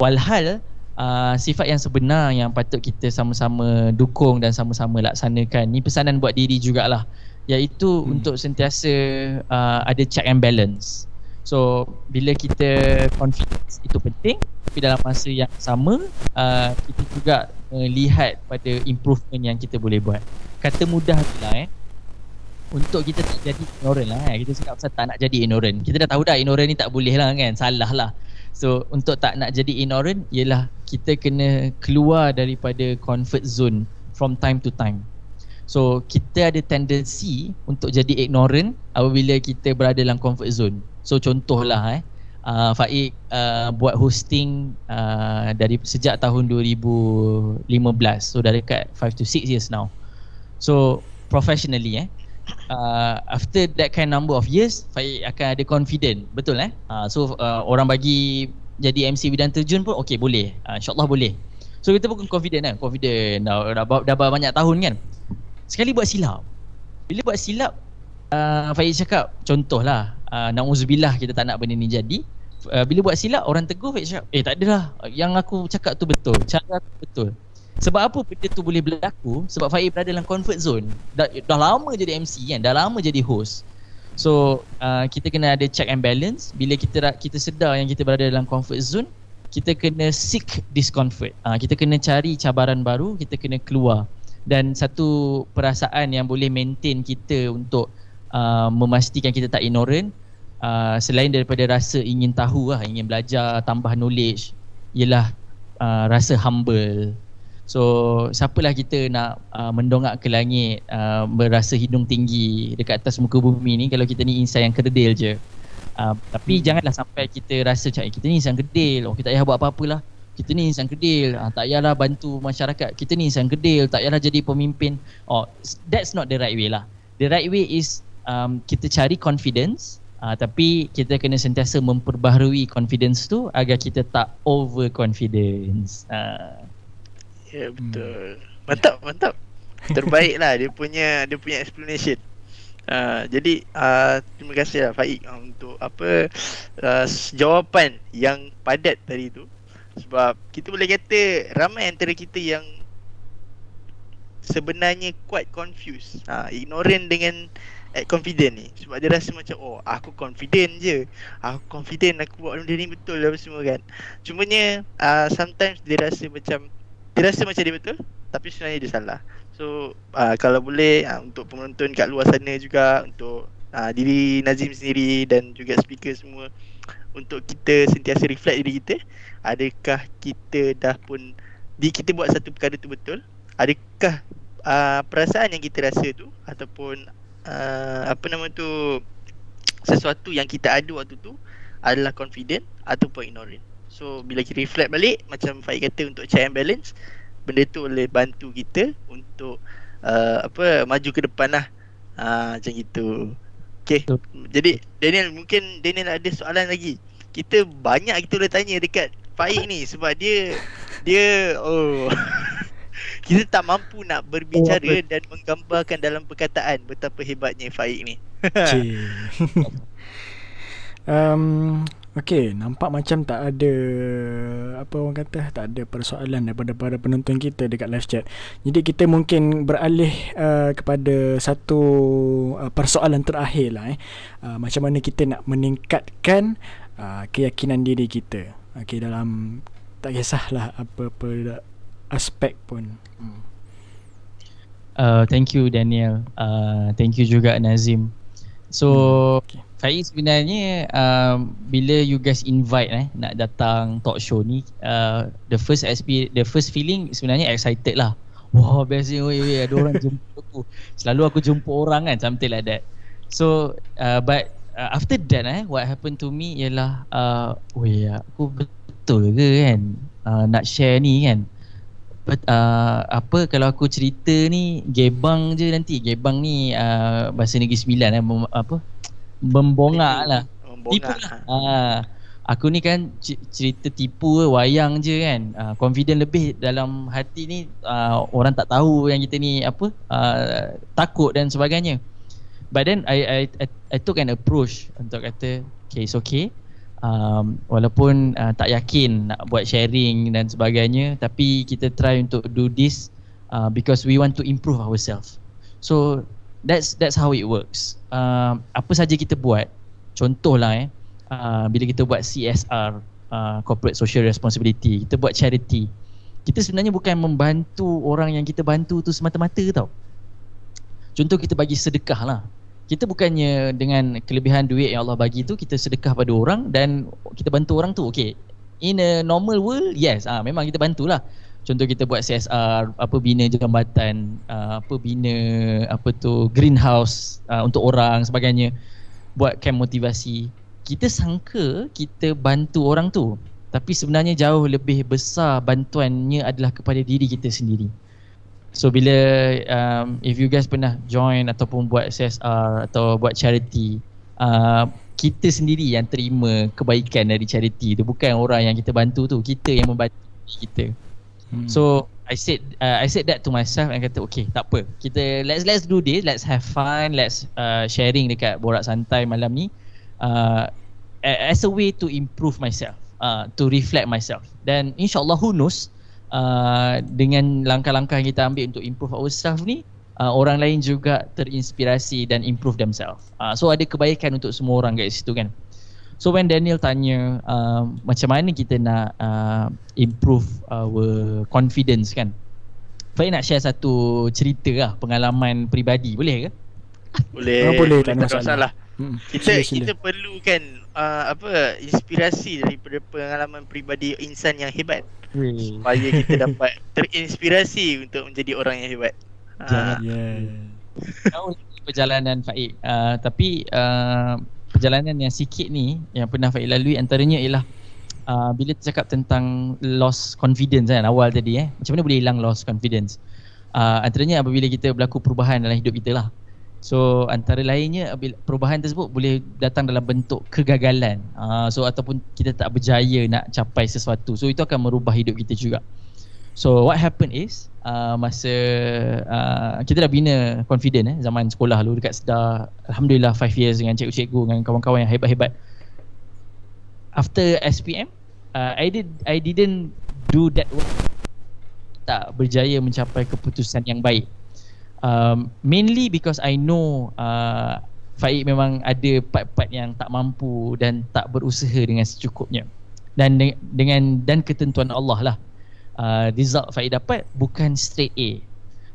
Walhal uh, sifat yang sebenar yang patut kita sama-sama dukung dan sama-sama laksanakan ni pesanan buat diri jugalah iaitu hmm. untuk sentiasa uh, ada check and balance. So bila kita confidence itu penting tapi dalam masa yang sama uh, kita juga melihat pada improvement yang kita boleh buat. Kata mudah tu lah eh. Untuk kita tak jadi ignorant lah eh. Kita cakap pasal tak nak jadi ignorant. Kita dah tahu dah ignorant ni tak boleh lah kan. Salah lah. So untuk tak nak jadi ignorant ialah kita kena keluar daripada comfort zone from time to time. So kita ada tendency untuk jadi ignorant apabila kita berada dalam comfort zone. So contohlah eh uh, Faik uh, buat hosting uh, dari sejak tahun 2015 so dah dekat 5 to 6 years now. So professionally eh uh, after that kind number of years Faik akan ada confident. Betul eh? Uh, so uh, orang bagi jadi MC bidang terjun pun okey boleh. Uh, insyaallah boleh. So kita pun confident kan confident. Dah, dah, dah, dah banyak tahun kan? Sekali buat silap. Bila buat silap uh, Faiz cakap contohlah uh, na'udzubillah kita tak nak benda ni jadi uh, bila buat silap orang tegur Faiz cakap eh tak adalah yang aku cakap tu betul cara aku betul Sebab apa benda tu boleh berlaku? Sebab Faiz berada dalam comfort zone. Dah, dah lama jadi MC kan, dah lama jadi host. So uh, kita kena ada check and balance. Bila kita kita sedar yang kita berada dalam comfort zone, kita kena seek discomfort. Uh, kita kena cari cabaran baru, kita kena keluar. Dan satu perasaan yang boleh maintain kita untuk uh, memastikan kita tak ignorant uh, selain daripada rasa ingin tahu lah, ingin belajar, tambah knowledge, ialah uh, rasa humble. So siapalah kita nak uh, mendongak ke langit uh, berasa hidung tinggi dekat atas muka bumi ni kalau kita ni insan yang kerdil je. Uh, tapi hmm. janganlah sampai kita rasa macam eh, kita ni insan kerdil, oh kita tak payah buat apa-apa lah. Kita ni insan kerdil, uh, tak payahlah bantu masyarakat. Kita ni insan kerdil, tak payahlah jadi pemimpin. Oh, that's not the right way lah. The right way is um, kita cari confidence uh, tapi kita kena sentiasa memperbaharui confidence tu agar kita tak over confidence. Uh. Ya yeah, betul. Hmm. Mantap, mantap. Terbaik lah dia punya dia punya explanation. Uh, jadi uh, terima kasih lah Faik uh, untuk apa uh, jawapan yang padat tadi tu. Sebab kita boleh kata ramai antara kita yang sebenarnya quite confused. Uh, ignorant dengan at confident ni. Sebab dia rasa macam oh aku confident je. Aku confident aku buat benda ni betul lah semua kan. Cumanya uh, sometimes dia rasa macam dia rasa macam dia betul tapi sebenarnya dia salah. So uh, kalau boleh uh, untuk penonton kat luar sana juga untuk uh, diri Nazim sendiri dan juga speaker semua untuk kita sentiasa reflect diri kita adakah kita dah pun di kita buat satu perkara tu betul? Adakah uh, perasaan yang kita rasa tu ataupun uh, apa nama tu sesuatu yang kita ada waktu tu adalah confident ataupun ignorant. So bila kita reflect balik Macam Faik kata untuk check and balance Benda tu boleh bantu kita Untuk uh, apa Maju ke depan lah. Uh, Macam gitu. Okay. Jadi Daniel mungkin Daniel ada soalan lagi. Kita banyak kita boleh tanya dekat Faik ni Sebab dia Dia Oh <laughs> Kita tak mampu nak berbicara oh, Dan menggambarkan dalam perkataan Betapa hebatnya Faik ni <laughs> <laughs> um, Okey, nampak macam tak ada apa orang kata, tak ada persoalan daripada para penonton kita dekat live chat. Jadi kita mungkin beralih uh, kepada satu uh, persoalan terakhir lah eh. Uh, macam mana kita nak meningkatkan uh, keyakinan diri kita. Okey, dalam tak kisahlah apa-apa aspek pun. Hmm. Uh, thank you Daniel. Uh, thank you juga Nazim. So hmm. okay. Faiz sebenarnya um, bila you guys invite eh nak datang talk show ni uh, the first SP the first feeling sebenarnya excited lah. Wah best ni oi oi ada orang <laughs> jumpa aku. Selalu aku jumpa orang kan something like that. So uh, but uh, after that eh what happened to me ialah uh, oi aku betul ke kan uh, nak share ni kan. Uh, apa kalau aku cerita ni gebang je nanti. Gebang ni uh, bahasa negeri sembilan eh apa? Membongak lah. tipu lah. uh, aku ni kan cerita tipu wayang je kan. Uh, confident lebih dalam hati ni uh, orang tak tahu yang kita ni apa uh, takut dan sebagainya. But then I, I I I took an approach untuk kata okay it's okay um, walaupun uh, tak yakin nak buat sharing dan sebagainya tapi kita try untuk do this uh, because we want to improve ourselves so that's that's how it works. Uh, apa saja kita buat, contohlah eh, uh, bila kita buat CSR, uh, corporate social responsibility, kita buat charity, kita sebenarnya bukan membantu orang yang kita bantu tu semata-mata tau. Contoh kita bagi sedekah lah. Kita bukannya dengan kelebihan duit yang Allah bagi tu kita sedekah pada orang dan kita bantu orang tu. Okay. In a normal world, yes. Ah, memang kita bantulah contoh kita buat CSR apa bina jambatan uh, apa bina apa tu greenhouse uh, untuk orang sebagainya buat camp motivasi kita sangka kita bantu orang tu tapi sebenarnya jauh lebih besar bantuannya adalah kepada diri kita sendiri so bila um, if you guys pernah join ataupun buat CSR atau buat charity uh, kita sendiri yang terima kebaikan dari charity tu. Bukan orang yang kita bantu tu. Kita yang membantu kita. Hmm. So I said uh, I said that to myself and kata okay tak apa. Kita let's let's do this. Let's have fun. Let's uh, sharing dekat borak santai malam ni. Uh, as a way to improve myself uh, to reflect myself. Dan insyaallah who knows uh, dengan langkah-langkah yang kita ambil untuk improve ourselves ni uh, orang lain juga terinspirasi dan improve themselves. Uh, so ada kebaikan untuk semua orang kat situ kan. So when Daniel tanya uh, macam mana kita nak uh, improve our confidence kan. Saya nak share satu cerita lah pengalaman peribadi boleh ke? Boleh. Oh, boleh tak ada masalah. masalah. Hmm. Kita Sila, sila. kita perlukan uh, apa inspirasi daripada pengalaman peribadi insan yang hebat. Supaya kita dapat <laughs> terinspirasi untuk menjadi orang yang hebat. Jangan. Ah, Yeah. Tahu perjalanan Faik. Uh, Tapi uh, perjalanan yang sikit ni Yang pernah Faik lalui antaranya ialah uh, Bila cakap tentang lost confidence kan awal tadi eh. Macam mana boleh hilang lost confidence? Uh, Antaranya apabila kita berlaku perubahan dalam hidup kita lah So antara lainnya perubahan tersebut boleh datang dalam bentuk kegagalan uh, So ataupun kita tak berjaya nak capai sesuatu So itu akan merubah hidup kita juga So what happened is uh, masa uh, kita dah bina confident eh zaman sekolah dulu dekat Sedar alhamdulillah 5 years dengan cikgu-cikgu dengan kawan-kawan yang hebat-hebat. After SPM uh, I did I didn't do that work. Tak berjaya mencapai keputusan yang baik. Um, mainly because I know uh, Faik memang ada part-part yang tak mampu dan tak berusaha dengan secukupnya. Dan de- dengan dan ketentuan Allah lah uh, result Faik dapat bukan straight A.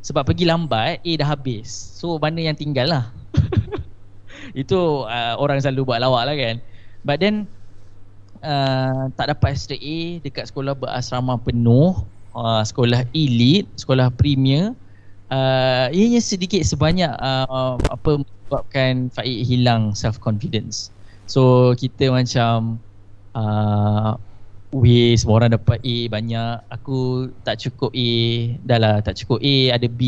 Sebab pergi lambat A dah habis. So mana yang tinggal lah. <laughs> Itu uh, orang selalu buat lawak lah kan. But then uh, tak dapat straight A dekat sekolah berasrama penuh, uh, sekolah elite, sekolah premier. Uh, ianya sedikit sebanyak uh, apa menyebabkan Faik hilang self confidence. So kita macam uh, Weh semua orang dapat A banyak. Aku tak cukup A. Dah lah tak cukup A Ada B.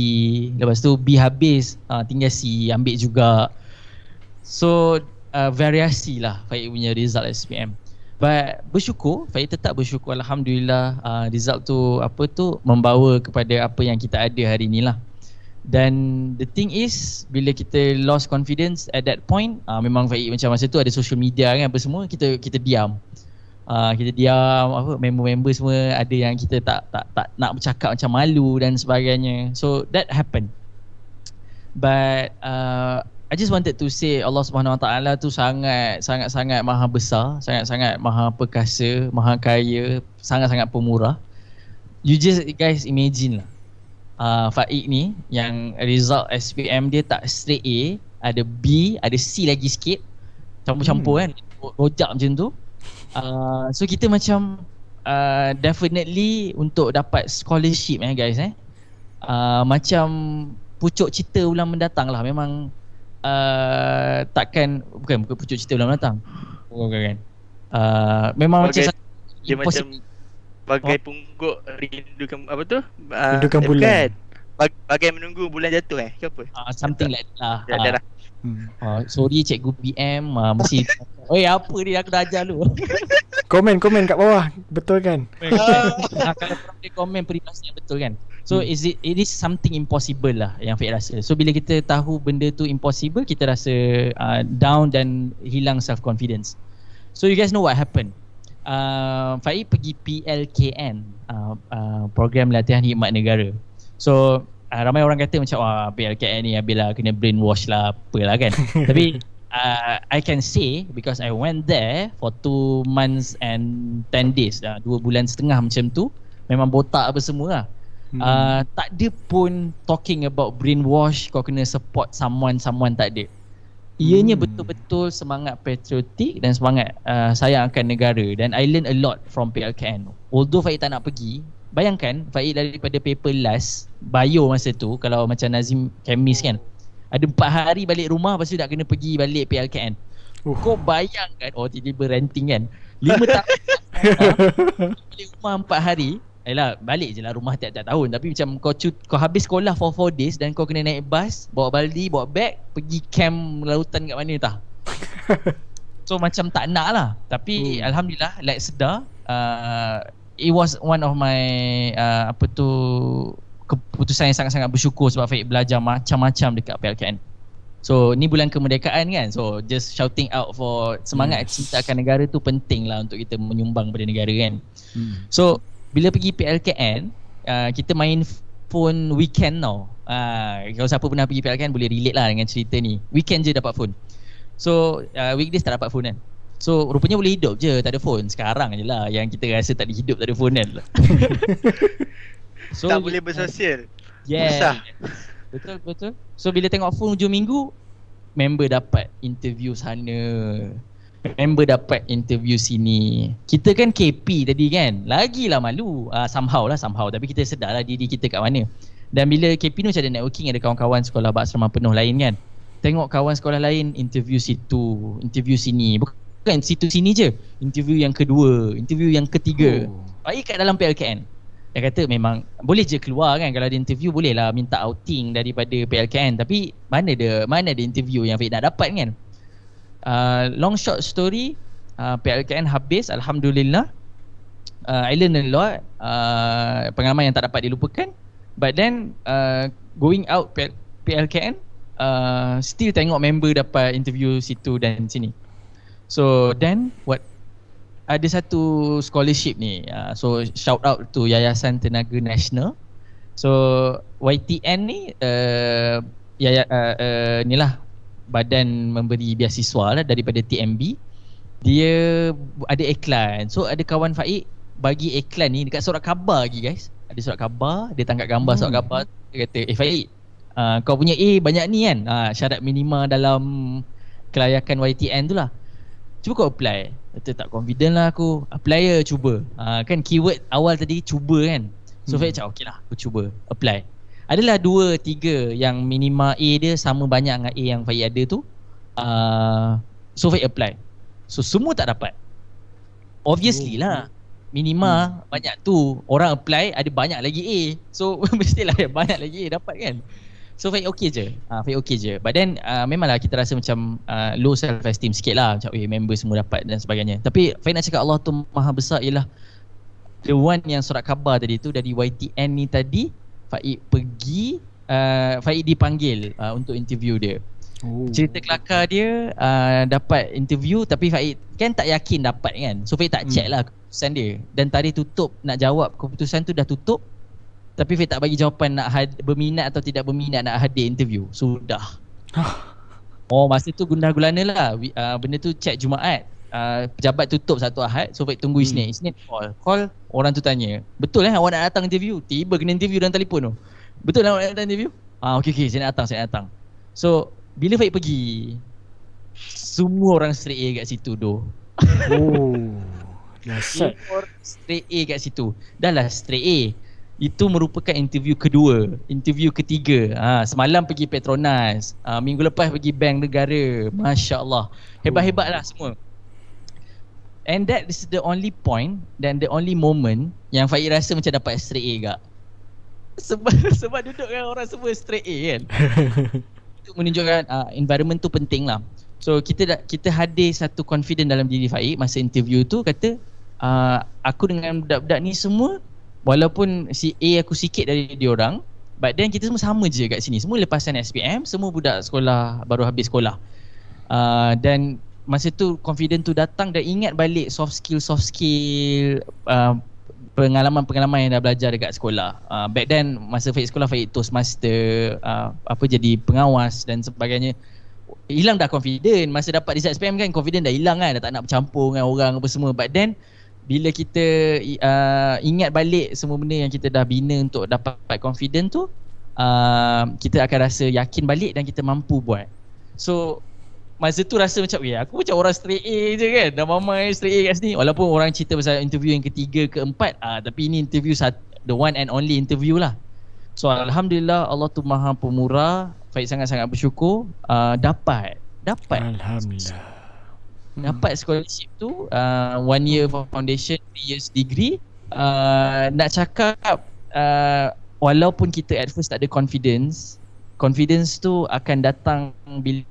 Lepas tu B habis. Uh, Tinggal C Ambil juga. So uh, Variasi lah Faik punya result SPM But bersyukur Faik tetap bersyukur. Alhamdulillah uh, Result tu Apa tu Membawa kepada apa yang kita ada hari ni lah dan the thing is bila kita lost confidence at that point uh, memang Faik macam masa tu ada social media kan apa semua kita kita diam. Uh, kita diam apa member-member semua ada yang kita tak tak tak nak bercakap macam malu dan sebagainya. So that happened. But uh, I just wanted to say Allah Subhanahu Wa Taala tu sangat sangat sangat maha besar sangat sangat maha perkasa maha kaya sangat sangat pemurah. You just guys imagine lah uh, Faik ni yang result SPM dia tak straight A ada B ada C lagi sikit campur-campur hmm. kan rojak macam tu Uh, so kita macam uh, definitely untuk dapat scholarship eh guys eh. Uh, macam pucuk cita bulan mendatang lah memang uh, takkan bukan bukan pucuk cita bulan mendatang. Bukan kan. Uh, memang Bagai- macam Dia macam bagai pungguk rindukan apa tu? Uh, Rindukan bulan. bukan. Bag- bagai menunggu bulan jatuh eh ke apa? uh, something like that lah. Dah, dah, dah. Hmm. Uh, sorry cikgu PM uh, mesti <laughs> Oi apa ni aku dah ajar lu. <laughs> Komen komen kat bawah. Betul kan? Ah, kalau korang boleh komen peribahasa yang betul kan So Hmm. is it it is something impossible lah yang Fik rasa So bila kita tahu benda tu impossible Kita rasa uh, down dan hilang self confidence So you guys know what happened uh, Faik pergi PLKN uh, uh, Program Latihan Hikmat Negara So uh, ramai orang kata macam Wah PLKN ni Habis kena brainwash lah Apalah kan <laughs> Tapi uh, I can say because I went there for two months and ten days dah dua bulan setengah macam tu memang botak apa semua lah. Hmm. Uh, tak ada pun talking about brainwash kau kena support someone someone tak ada. Ianya Hmm. betul-betul semangat patriotik dan semangat uh, sayang akan negara dan I learn a lot from PLKN. Although Faik tak nak pergi, bayangkan Faik daripada paper last bio masa tu kalau macam Nazim chemist kan. Ada empat hari balik rumah lepas tu nak kena pergi balik PLKN. Uh. Kau bayangkan Oh tiba-tiba ranting kan Lima tahun <laughs> ha? Balik rumah empat hari Yelah balik je lah rumah tiap-tiap tahun. Tapi macam kau cu- kau habis sekolah for 4 days Dan kau kena naik bas Bawa baldi, bawa beg Pergi camp lautan kat mana tah? <laughs> So macam tak nak lah. Tapi Hmm. Alhamdulillah Like sedar. Uh, It was one of my uh, Apa tu Keputusan yang sangat-sangat bersyukur Sebab Faik belajar macam-macam dekat PLKN So ni bulan kemerdekaan kan? So just shouting out for Semangat yes. cinta akan negara tu penting lah Untuk kita menyumbang pada negara kan? Hmm. So bila pergi PLKN uh, kita main phone weekend tau. Uh, kalau siapa pernah pergi PLKN boleh relate lah dengan cerita ni. Weekend je dapat phone. So uh, weekdays tak dapat phone kan. So rupanya boleh hidup je tak ada phone. Sekarang je lah yang kita rasa tak ada hidup tak ada phone kan. So, <laughs> Tak boleh bersosial. Yeah. Susah. Betul betul. So bila tengok phone hujung minggu Member dapat interview sana Member dapat interview sini. Kita kan KP tadi kan? Lagilah malu. Uh, Somehow lah somehow. Tapi kita sedar lah diri kita kat mana. Dan bila KP ni macam ada networking Ada kawan-kawan sekolah Baksrama penuh lain kan? Tengok kawan sekolah lain Interview situ Interview sini. Bukan bukan situ sini je. Interview yang kedua interview yang ketiga. Oh. baik kat dalam PLKN dia kata memang boleh je keluar kan? Kalau ada interview boleh lah minta outing daripada PLKN tapi mana ada mana ada interview yang Fik nak dapat kan uh, long short story uh, PLKN habis Alhamdulillah uh, I learn a lot uh, pengalaman yang tak dapat dilupakan but then uh, going out PLKN uh, still tengok member dapat interview situ dan sini So then what ada satu scholarship ni. Uh, so shout out to Yayasan Tenaga Nasional. So YTN ni uh, ya uh, uh, ni lah badan memberi beasiswa lah daripada TMB. Dia ada iklan. So ada kawan Faik bagi iklan ni dekat surat khabar lagi guys. Ada surat khabar, dia tangkap gambar hmm. surat khabar dia kata, "Eh Faik, uh, kau punya A banyak ni kan? Uh, syarat minima dalam kelayakan YTN tu lah." Cuba kau apply Kata tak confident lah aku Apply je cuba ha, Kan keyword awal tadi cuba kan So hmm. Fahid cakap okey lah aku cuba Apply Adalah dua tiga yang minima A dia sama banyak dengan A yang Fahid ada tu uh, So Fahid apply. So semua tak dapat. Obviously oh. lah Minima hmm. banyak tu Orang apply ada banyak lagi A. So <laughs> mestilah banyak lagi A dapat kan? So Faik okay je. Uh, Faik okay je. But then uh, Memanglah kita rasa macam uh, Low self esteem sikit lah. Macam eh member semua dapat dan sebagainya. Tapi Faik nak cakap Allah tu maha besar ialah The one yang surat khabar tadi tu Dari YTN ni tadi Faik pergi uh, Faik dipanggil uh, Untuk interview dia oh. Cerita kelakar dia uh, Dapat interview Tapi Faik kan tak yakin dapat kan So Faik tak check hmm. lah keputusan dia Dan tadi tutup Nak jawab keputusan tu dah tutup tapi Fik tak bagi jawapan nak had, berminat atau tidak berminat nak hadir interview. Sudah. oh masa tu gundah gulana lah. Uh, benda tu check Jumaat. Uh, pejabat tutup satu Ahad. So Fik tunggu Isnin. Hmm. Isnin call. Call orang tu tanya. Betul eh awak nak datang interview? Tiba kena interview dalam telefon tu. Betul lah awak nak datang interview? Ah okey okey saya nak datang saya nak datang. So bila Fik pergi semua orang straight A kat situ doh. <laughs> Oh. <laughs> Orang straight A kat situ. Dah lah straight A itu merupakan interview kedua interview ketiga ha, semalam pergi Petronas ha, minggu lepas pergi Bank Negara Masya Allah hebat-hebat lah semua and that is the only point dan the only moment yang Faik rasa macam dapat straight A gak sebab, <laughs> sebab duduk kan orang semua straight A kan? <laughs> Itu menunjukkan uh, environment tu penting lah. So kita kita hadir satu confident dalam diri Faik masa interview tu kata uh, aku dengan budak-budak ni semua Walaupun si A aku sikit dari dia orang But then kita semua sama je kat sini. Semua lepasan SPM Semua budak sekolah Baru habis sekolah. Uh, Dan Masa tu confident tu datang Dan ingat balik soft skill Soft skill uh, Pengalaman-pengalaman yang dah belajar dekat sekolah. Uh, Back then Masa Faik sekolah Faik Toastmaster uh, Apa jadi pengawas Dan sebagainya Hilang dah confident. Masa dapat result SPM kan Confident dah hilang kan Dah tak nak bercampur dengan orang apa semua. But then bila kita uh, ingat balik semua benda yang kita dah bina untuk dapat confident tu uh, kita akan rasa yakin balik dan kita mampu buat. So masa tu rasa macam weh aku macam orang straight A je kan. Dah mamai straight A kat sini. Walaupun orang cerita pasal interview yang ketiga keempat uh, tapi ini interview satu, the one and only interview lah. So Alhamdulillah Allah tu maha pemurah. Faik sangat-sangat bersyukur. Uh, dapat. Dapat. Alhamdulillah. Dapat scholarship tu uh, one year foundation three years degree. Uh, nak cakap uh, walaupun kita at first tak ada confidence confidence tu akan datang bila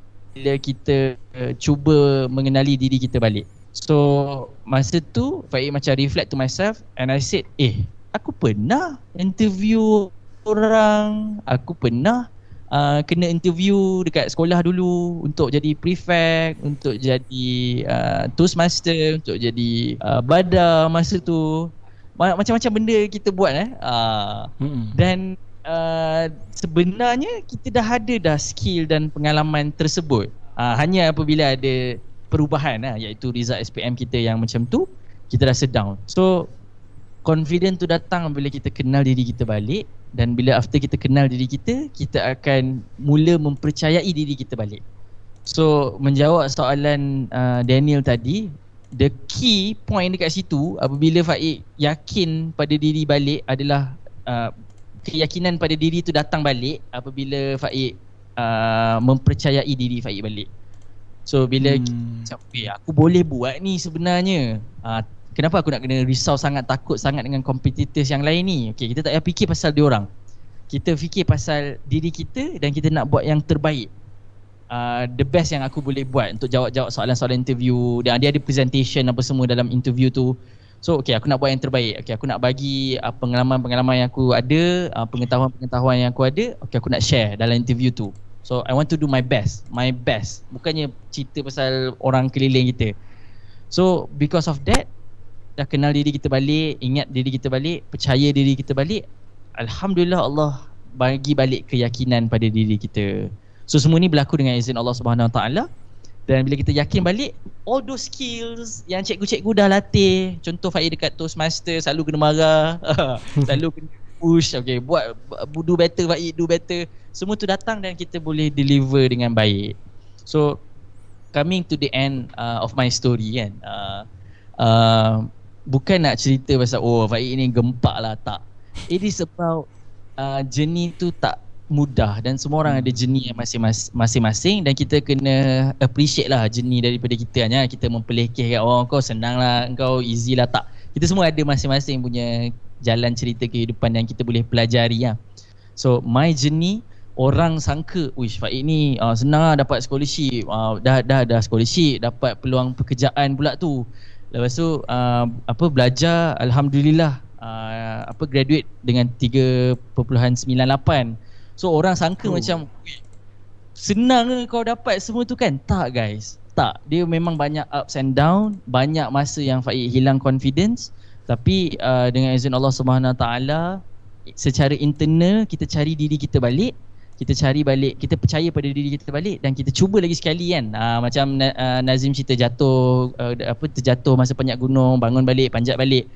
kita uh, cuba mengenali diri kita balik so masa tu Faik macam reflect to myself and I said eh aku pernah interview orang aku pernah uh, kena interview dekat sekolah dulu untuk jadi prefect, untuk jadi uh, toastmaster, untuk jadi uh, bada masa tu. macam-macam benda kita buat eh. Uh, mm-hmm. Dan uh, sebenarnya kita dah ada dah skill dan pengalaman tersebut. Uh, hanya apabila ada perubahan lah, iaitu result SPM kita yang macam tu, kita rasa down. So confident tu datang bila kita kenal diri kita balik dan bila after kita kenal diri kita, kita akan mula mempercayai diri kita balik. So menjawab soalan uh, Daniel tadi, the key point dekat situ apabila Faik yakin pada diri balik adalah uh, keyakinan pada diri tu datang balik apabila Faik uh, mempercayai diri Faik balik. So bila hmm. okay, aku boleh buat ni sebenarnya. Uh, kenapa aku nak kena risau sangat takut sangat dengan competitors yang lain ni? Okay, kita tak payah fikir pasal dia orang. Kita fikir pasal diri kita dan kita nak buat yang terbaik uh, the best yang aku boleh buat untuk jawab-jawab soalan-soalan interview dan dia ada presentation apa semua dalam interview tu. So okay aku nak buat yang terbaik. Okay aku nak bagi uh, pengalaman-pengalaman yang aku ada, uh, pengetahuan-pengetahuan yang aku ada, okay aku nak share dalam interview tu. So I want to do my best, my best. Bukannya cerita pasal orang keliling kita. So because of that dah kenal diri kita balik, ingat diri kita balik, percaya diri kita balik. Alhamdulillah Allah bagi balik keyakinan pada diri kita. So semua ni berlaku dengan izin Allah Subhanahu Wa Taala. Dan bila kita yakin balik all those skills yang cikgu-cikgu dah latih, contoh Faiz dekat Toastmaster selalu kena marah, <laughs> selalu kena push, okay, buat do better Faiz, do better. Semua tu datang dan kita boleh deliver dengan baik. So coming to the end uh, of my story kan. Uh, uh, bukan nak cerita pasal oh Faiz ni gempak lah tak. It is about uh, journey tu tak mudah dan semua orang ada jenis yang masing-masing dan kita kena appreciate lah jenis daripada kita hanya kita mempelekeh kat orang kau senang lah kau easy lah. Tak. Kita semua ada masing-masing punya jalan cerita kehidupan yang kita boleh pelajari lah so my jenis orang sangka wish Faik ni uh, senang lah dapat scholarship. Uh, dah dah dah scholarship dapat peluang pekerjaan pula tu. Lepas tu uh, apa belajar alhamdulillah uh, apa graduate dengan 3.98 So orang sangka oh. macam senang ke kau dapat semua tu kan? Tak guys. Tak. Dia memang banyak ups and down, banyak masa yang Faik hilang confidence. Tapi uh, dengan izin Allah Subhanahu taala secara internal kita cari diri kita balik kita cari balik kita percaya pada diri kita balik dan kita cuba lagi sekali kan uh, macam uh, Nazim cerita jatuh uh, apa terjatuh masa panjat gunung bangun balik panjat balik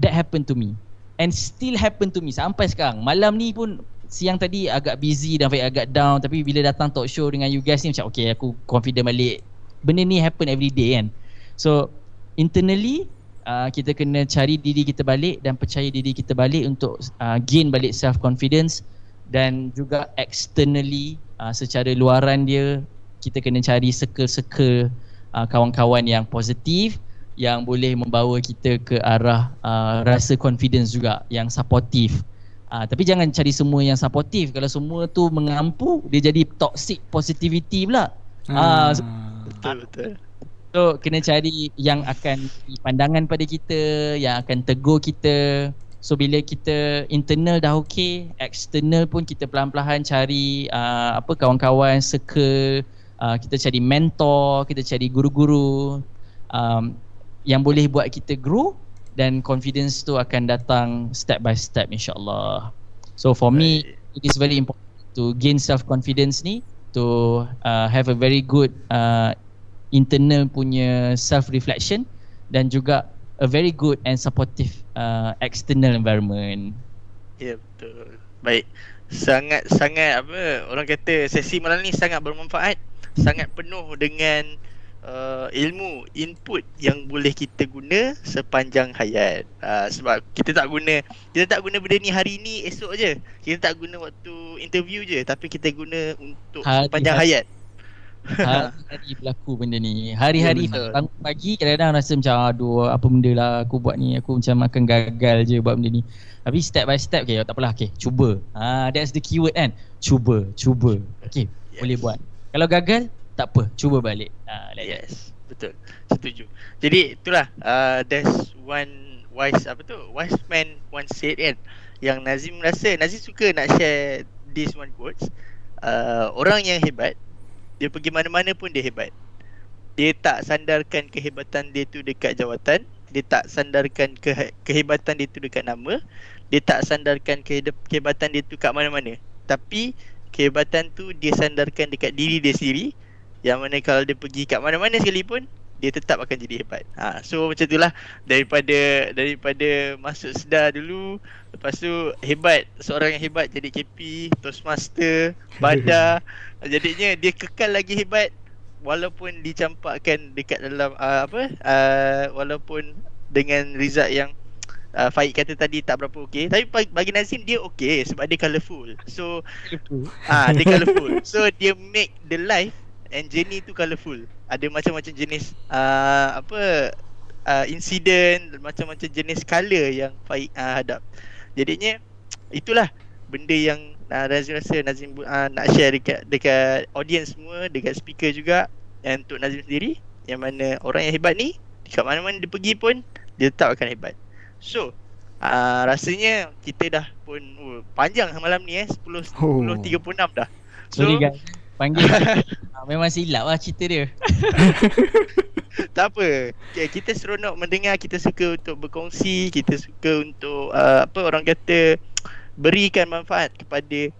that happened to me and still happen to me sampai sekarang malam ni pun siang tadi agak busy dan agak down tapi bila datang talk show dengan you guys ni macam okay aku confident balik. Benda ni happen every day kan? So internally uh, kita kena cari diri kita balik dan percaya diri kita balik untuk uh, gain balik self confidence dan juga externally uh, secara luaran dia kita kena cari circle-circle uh, kawan-kawan yang positif yang boleh membawa kita ke arah uh, rasa confidence juga yang supportive Ah, tapi jangan cari semua yang supportive. Kalau semua tu mengampu, dia jadi toxic positivity pula. Hmm. Ah, so, betul betul. So kena cari yang akan pandangan pada kita, yang akan tegur kita. So bila kita internal dah okey, external pun kita pelan-pelan cari uh, apa kawan-kawan circle, uh, kita cari mentor, kita cari guru-guru um, yang boleh buat kita grow dan confidence tu akan datang step by step insyaallah. So for me it is very important to gain self confidence ni to uh, have a very good uh, internal punya self reflection dan juga a very good and supportive uh, external environment. Ya yeah, betul. Baik. Sangat sangat apa orang kata sesi malam ni sangat bermanfaat, sangat penuh dengan uh, ilmu input yang boleh kita guna sepanjang hayat. Uh, sebab kita tak guna kita tak guna benda ni hari ni esok je. Kita tak guna waktu interview je tapi kita guna untuk hari, sepanjang hari. hayat. Hari-hari berlaku benda ni. Hari-hari ya, bangun pagi kadang-kadang rasa macam aduh apa benda lah aku buat ni aku macam akan gagal je buat benda ni. Tapi step by step okay, tak apalah okay, cuba. Ah uh, that's the keyword kan. Cuba, cuba. Okay, yes. boleh buat. Kalau gagal tak apa cuba balik. Uh, yes betul. Setuju. Jadi itulah uh, there's one wise apa tu? Wise man once said kan? Yang Nazim rasa Nazim suka nak share this one quotes. Uh, orang yang hebat dia pergi mana-mana pun dia hebat. Dia tak sandarkan kehebatan dia tu dekat jawatan. Dia tak sandarkan ke, kehebatan dia tu dekat nama. Dia tak sandarkan ke, kehebatan dia tu kat mana-mana. Tapi kehebatan tu dia sandarkan dekat diri dia sendiri yang mana kalau dia pergi kat mana-mana sekalipun dia tetap akan jadi hebat. Ha, so macam itulah daripada daripada masuk sedar dulu lepas tu hebat seorang yang hebat jadi KP, Toastmaster, Bada. <laughs> jadinya dia kekal lagi hebat walaupun dicampakkan dekat dalam uh, apa uh, walaupun dengan result yang uh, Faik kata tadi tak berapa okey. Tapi bagi Nazim dia okey sebab dia colourful. So ah uh, dia colourful. <laughs> So dia make the life and journey tu colourful. Ada macam-macam jenis uh, apa uh, incident macam-macam jenis color yang Faik uh, hadap. Jadinya itulah benda yang uh, Nazim rasa Nazim uh, nak share dekat dekat audience semua dekat speaker juga. Dan untuk Nazim sendiri yang mana orang yang hebat ni dekat mana-mana dia pergi pun dia tetap akan hebat. So uh, rasanya kita dah pun uh, panjang malam ni eh. 10 10 36 dah. So Sorry guys panggil uh, <laughs> memang silap lah cerita dia <laughs> tak apa kita seronok mendengar kita suka untuk berkongsi kita suka untuk uh, apa orang kata berikan manfaat kepada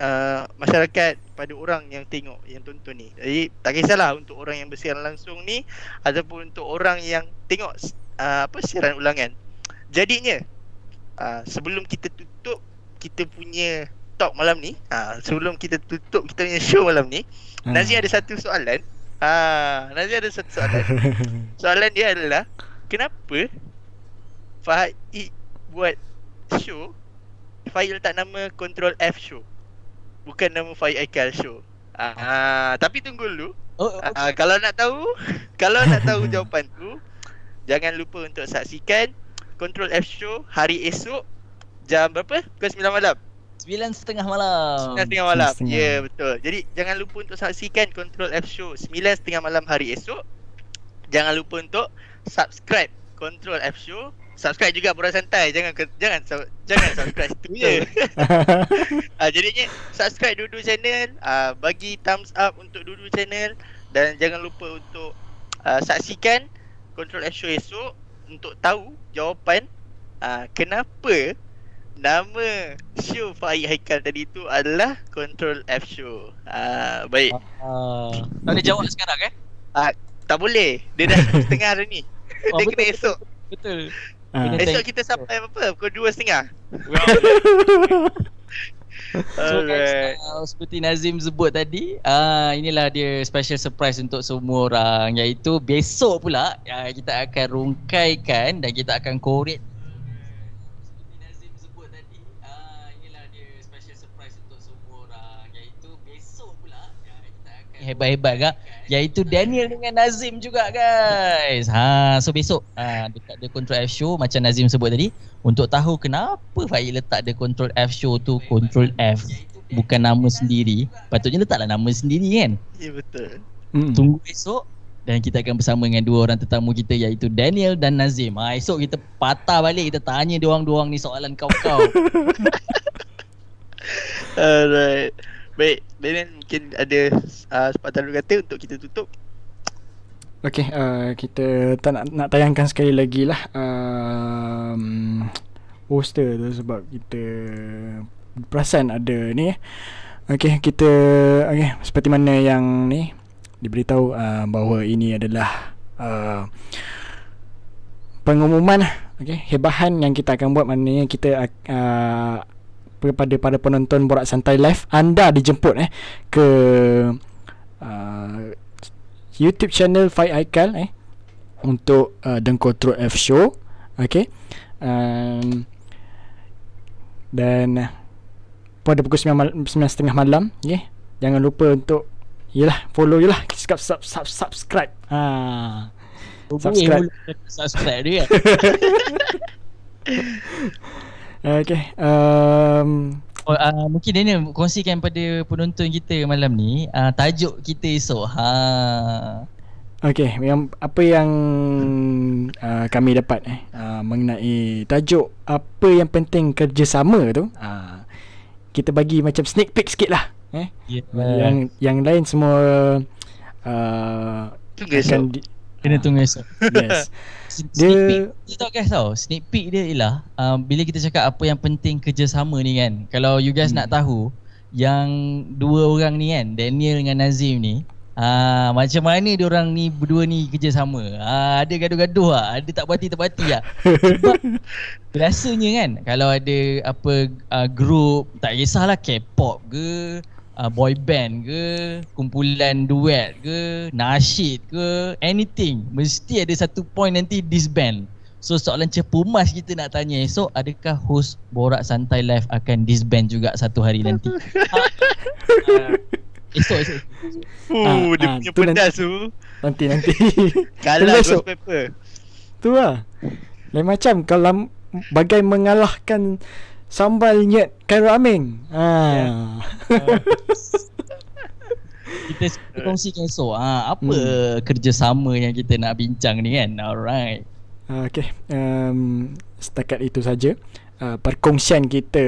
uh, masyarakat pada orang yang tengok yang tonton ni. Jadi tak kisahlah untuk orang yang bersiaran langsung ni ataupun untuk orang yang tengok uh, apa siaran ulangan. Jadinya uh, sebelum kita tutup kita punya talk malam ni, uh, sebelum kita tutup kita punya show malam ni, hmm. Nazi ada satu soalan. Uh, Nazi ada satu soalan. <laughs> soalan dia adalah kenapa Fahid buat show Fahid letak nama Control F Show Bukan nama Fahid Aikal Show Ah, Tapi tunggu dulu oh, oh. Ah, Kalau nak tahu <laughs> Kalau nak tahu <laughs> jawapan tu Jangan lupa untuk saksikan Control F Show Hari esok Jam berapa? Pukul 9 malam Sembilan setengah malam. Sembilan setengah malam. Ya yeah, betul. Jadi jangan lupa untuk saksikan Control F Show Sembilan setengah malam hari esok. Jangan lupa untuk Subscribe Control F Show. Subscribe juga Borak Santai. Jangan jangan jangan subscribe tu. Je <laughs> uh, <laughs> jadinya subscribe Dudu channel. Uh, bagi thumbs up untuk Dudu channel. Dan jangan lupa untuk uh, saksikan Control F Show esok untuk tahu jawapan uh, kenapa nama show Faik Haikal tadi tu adalah Control F Show. Uh, baik. Uh, tak boleh jawab sekarang eh? Uh, tak boleh. Dia dah <laughs> setengah hari ni. Oh, Dia betul, kena esok. Betul. Uh. Esok kita sampai apa? Pukul 2.30. <laughs> so guys, uh, seperti Nazim sebut tadi, uh, inilah dia special surprise untuk semua orang iaitu besok pula uh, kita akan rungkaikan dan kita akan korek hebat-hebat gak iaitu Daniel dengan Nazim juga guys. Ha so besok ha dekat the control F show macam Nazim sebut tadi untuk tahu kenapa Faik letak the control F show tu control F bukan nama sendiri. Patutnya letaklah nama sendiri kan? Ya betul. Hmm. Tunggu besok dan kita akan bersama dengan dua orang tetamu kita iaitu Daniel dan Nazim. Ha esok kita patah balik kita tanya dia orang-dua ni soalan kau-kau. <laughs> Alright. Baik, Daniel mungkin ada uh, sepatah kata untuk kita tutup. Okay, uh, kita tak nak, nak tayangkan sekali lagi lah um, poster tu sebab kita perasan ada ni. Okay, kita okay, seperti mana yang ni diberitahu uh, bahawa ini adalah uh, pengumuman okay, hebahan yang kita akan buat maknanya kita uh, kepada para penonton Borak Santai Live anda dijemput eh ke uh, YouTube channel Fight Aikal eh untuk uh, Dengkotro F Show. Okey um, dan uh, pada pukul 9.30 malam okay? jangan lupa untuk yalah follow je lah sub, sub, sub, subscribe. Ha. subscribe. subscribe dia <laughs> <laughs> Okay um, oh, uh, Mungkin Daniel kongsikan pada penonton kita malam ni uh, Tajuk kita esok ha. Okay yang, Apa yang uh, kami dapat eh, uh, Mengenai tajuk Apa yang penting kerjasama tu uh, Kita bagi macam sneak peek sikit lah eh? Yeah. Yang, yang lain semua uh, akan, di, Kena tunggu esok. Yes. <laughs> Sneak Dia- peek dia tahu guys tau. Sneak peek dia ialah uh, bila kita cakap apa yang penting kerjasama ni kan. Kalau you guys Hmm. nak tahu yang dua orang ni kan, Daniel dengan Nazim ni, Ah, macam mana dia orang ni berdua ni kerjasama? Ah, ada gaduh-gaduh ah, ada tak puati tak puati ah. Sebab <laughs> biasanya kan kalau ada apa uh, group tak kisahlah K-pop ke, uh, boy band ke, kumpulan duet ke, nasyid ke, anything mesti ada satu point nanti disband. So soalan cepumas kita nak tanya esok adakah host Borak Santai Live akan disband juga satu hari nanti? <laughs> Ah, esok esok. Fuh, Ah, dia ah, punya tu nanti- pedas tu. Nanti nanti. <laughs> Kalah ghost paper. tu lah. Lain macam kalau bagai mengalahkan sambal nyet Khairul Amin. Ha. <laughs> Kita kita kongsikan esok ah apa kerjasama yang kita nak bincang ni kan. Alright. Okey, um, setakat itu saja uh, perkongsian kita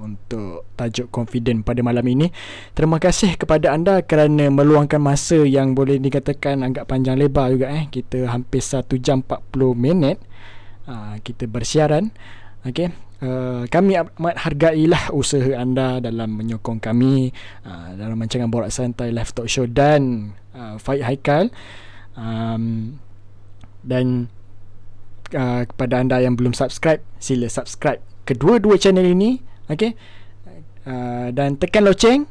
untuk tajuk confident pada malam ini. Terima kasih kepada anda kerana meluangkan masa yang boleh dikatakan agak panjang lebar juga eh. Kita hampir 1 jam 40 minit uh, kita bersiaran. Okey. Uh, kami amat hargailah usaha anda dalam menyokong kami uh, dalam rancangan Borak Santai Live Talk Show dan uh, Faik Haikal. Um, dan uh, kepada anda yang belum subscribe sila subscribe kedua-dua channel ini okey? Uh, dan tekan loceng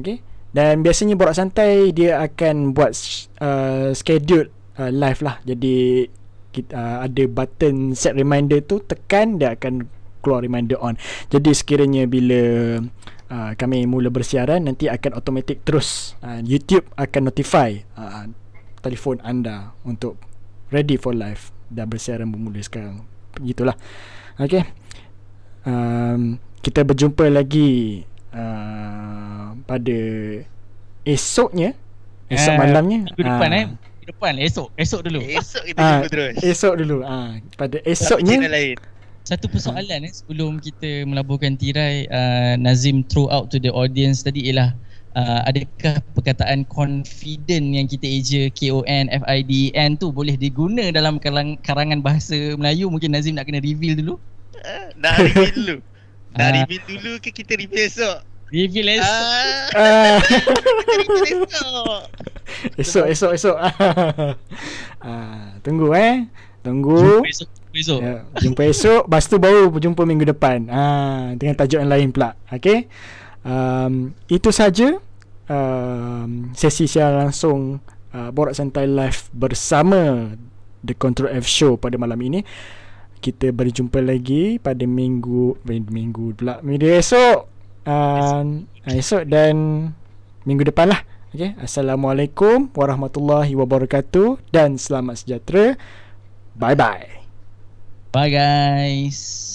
okey? Dan biasanya borak santai dia akan buat uh, schedule uh, live lah. Jadi kita uh, ada button set reminder tu tekan dia akan keluar reminder on. Jadi sekiranya bila uh, kami mula bersiaran nanti akan automatic terus uh, YouTube akan notify uh, telefon anda untuk ready for live. Dah bersiaran bermula sekarang. Begitulah. Okey um, kita berjumpa lagi uh, pada esoknya esok Ah, malamnya. Minggu depan Ah, eh. Minggu depan esok, esok dulu. Esok kita jumpa terus. esok dulu. Ah pada esoknya lain. Satu persoalan eh sebelum kita melaburkan tirai uh, Nazim throw out to the audience tadi ialah uh, adakah perkataan confident yang kita eja K O N F I D N tu boleh diguna dalam karang, karangan bahasa Melayu mungkin Nazim nak kena reveal dulu. Ah, <laughs> Nak reveal dulu. Nak Ah. reveal dulu ke kita reveal esok? Reveal esok. <laughs> Ah, reveal esok. esok esok esok <laughs> ah tunggu eh tunggu Jumpa esok. Jumpa esok. Ya, jumpa esok Lepas tu baru berjumpa minggu depan. Ha, Dengan tajuk yang lain pula. Okay um, Itu saja um, Sesi siaran langsung uh, Borak Santai Live Bersama The Control F Show pada malam ini. Kita berjumpa lagi Pada minggu eh, Minggu pula Minggu esok. Um, Esok dan Minggu depan lah. Okay Assalamualaikum Warahmatullahi Wabarakatuh Dan selamat sejahtera. Bye bye Bye guys.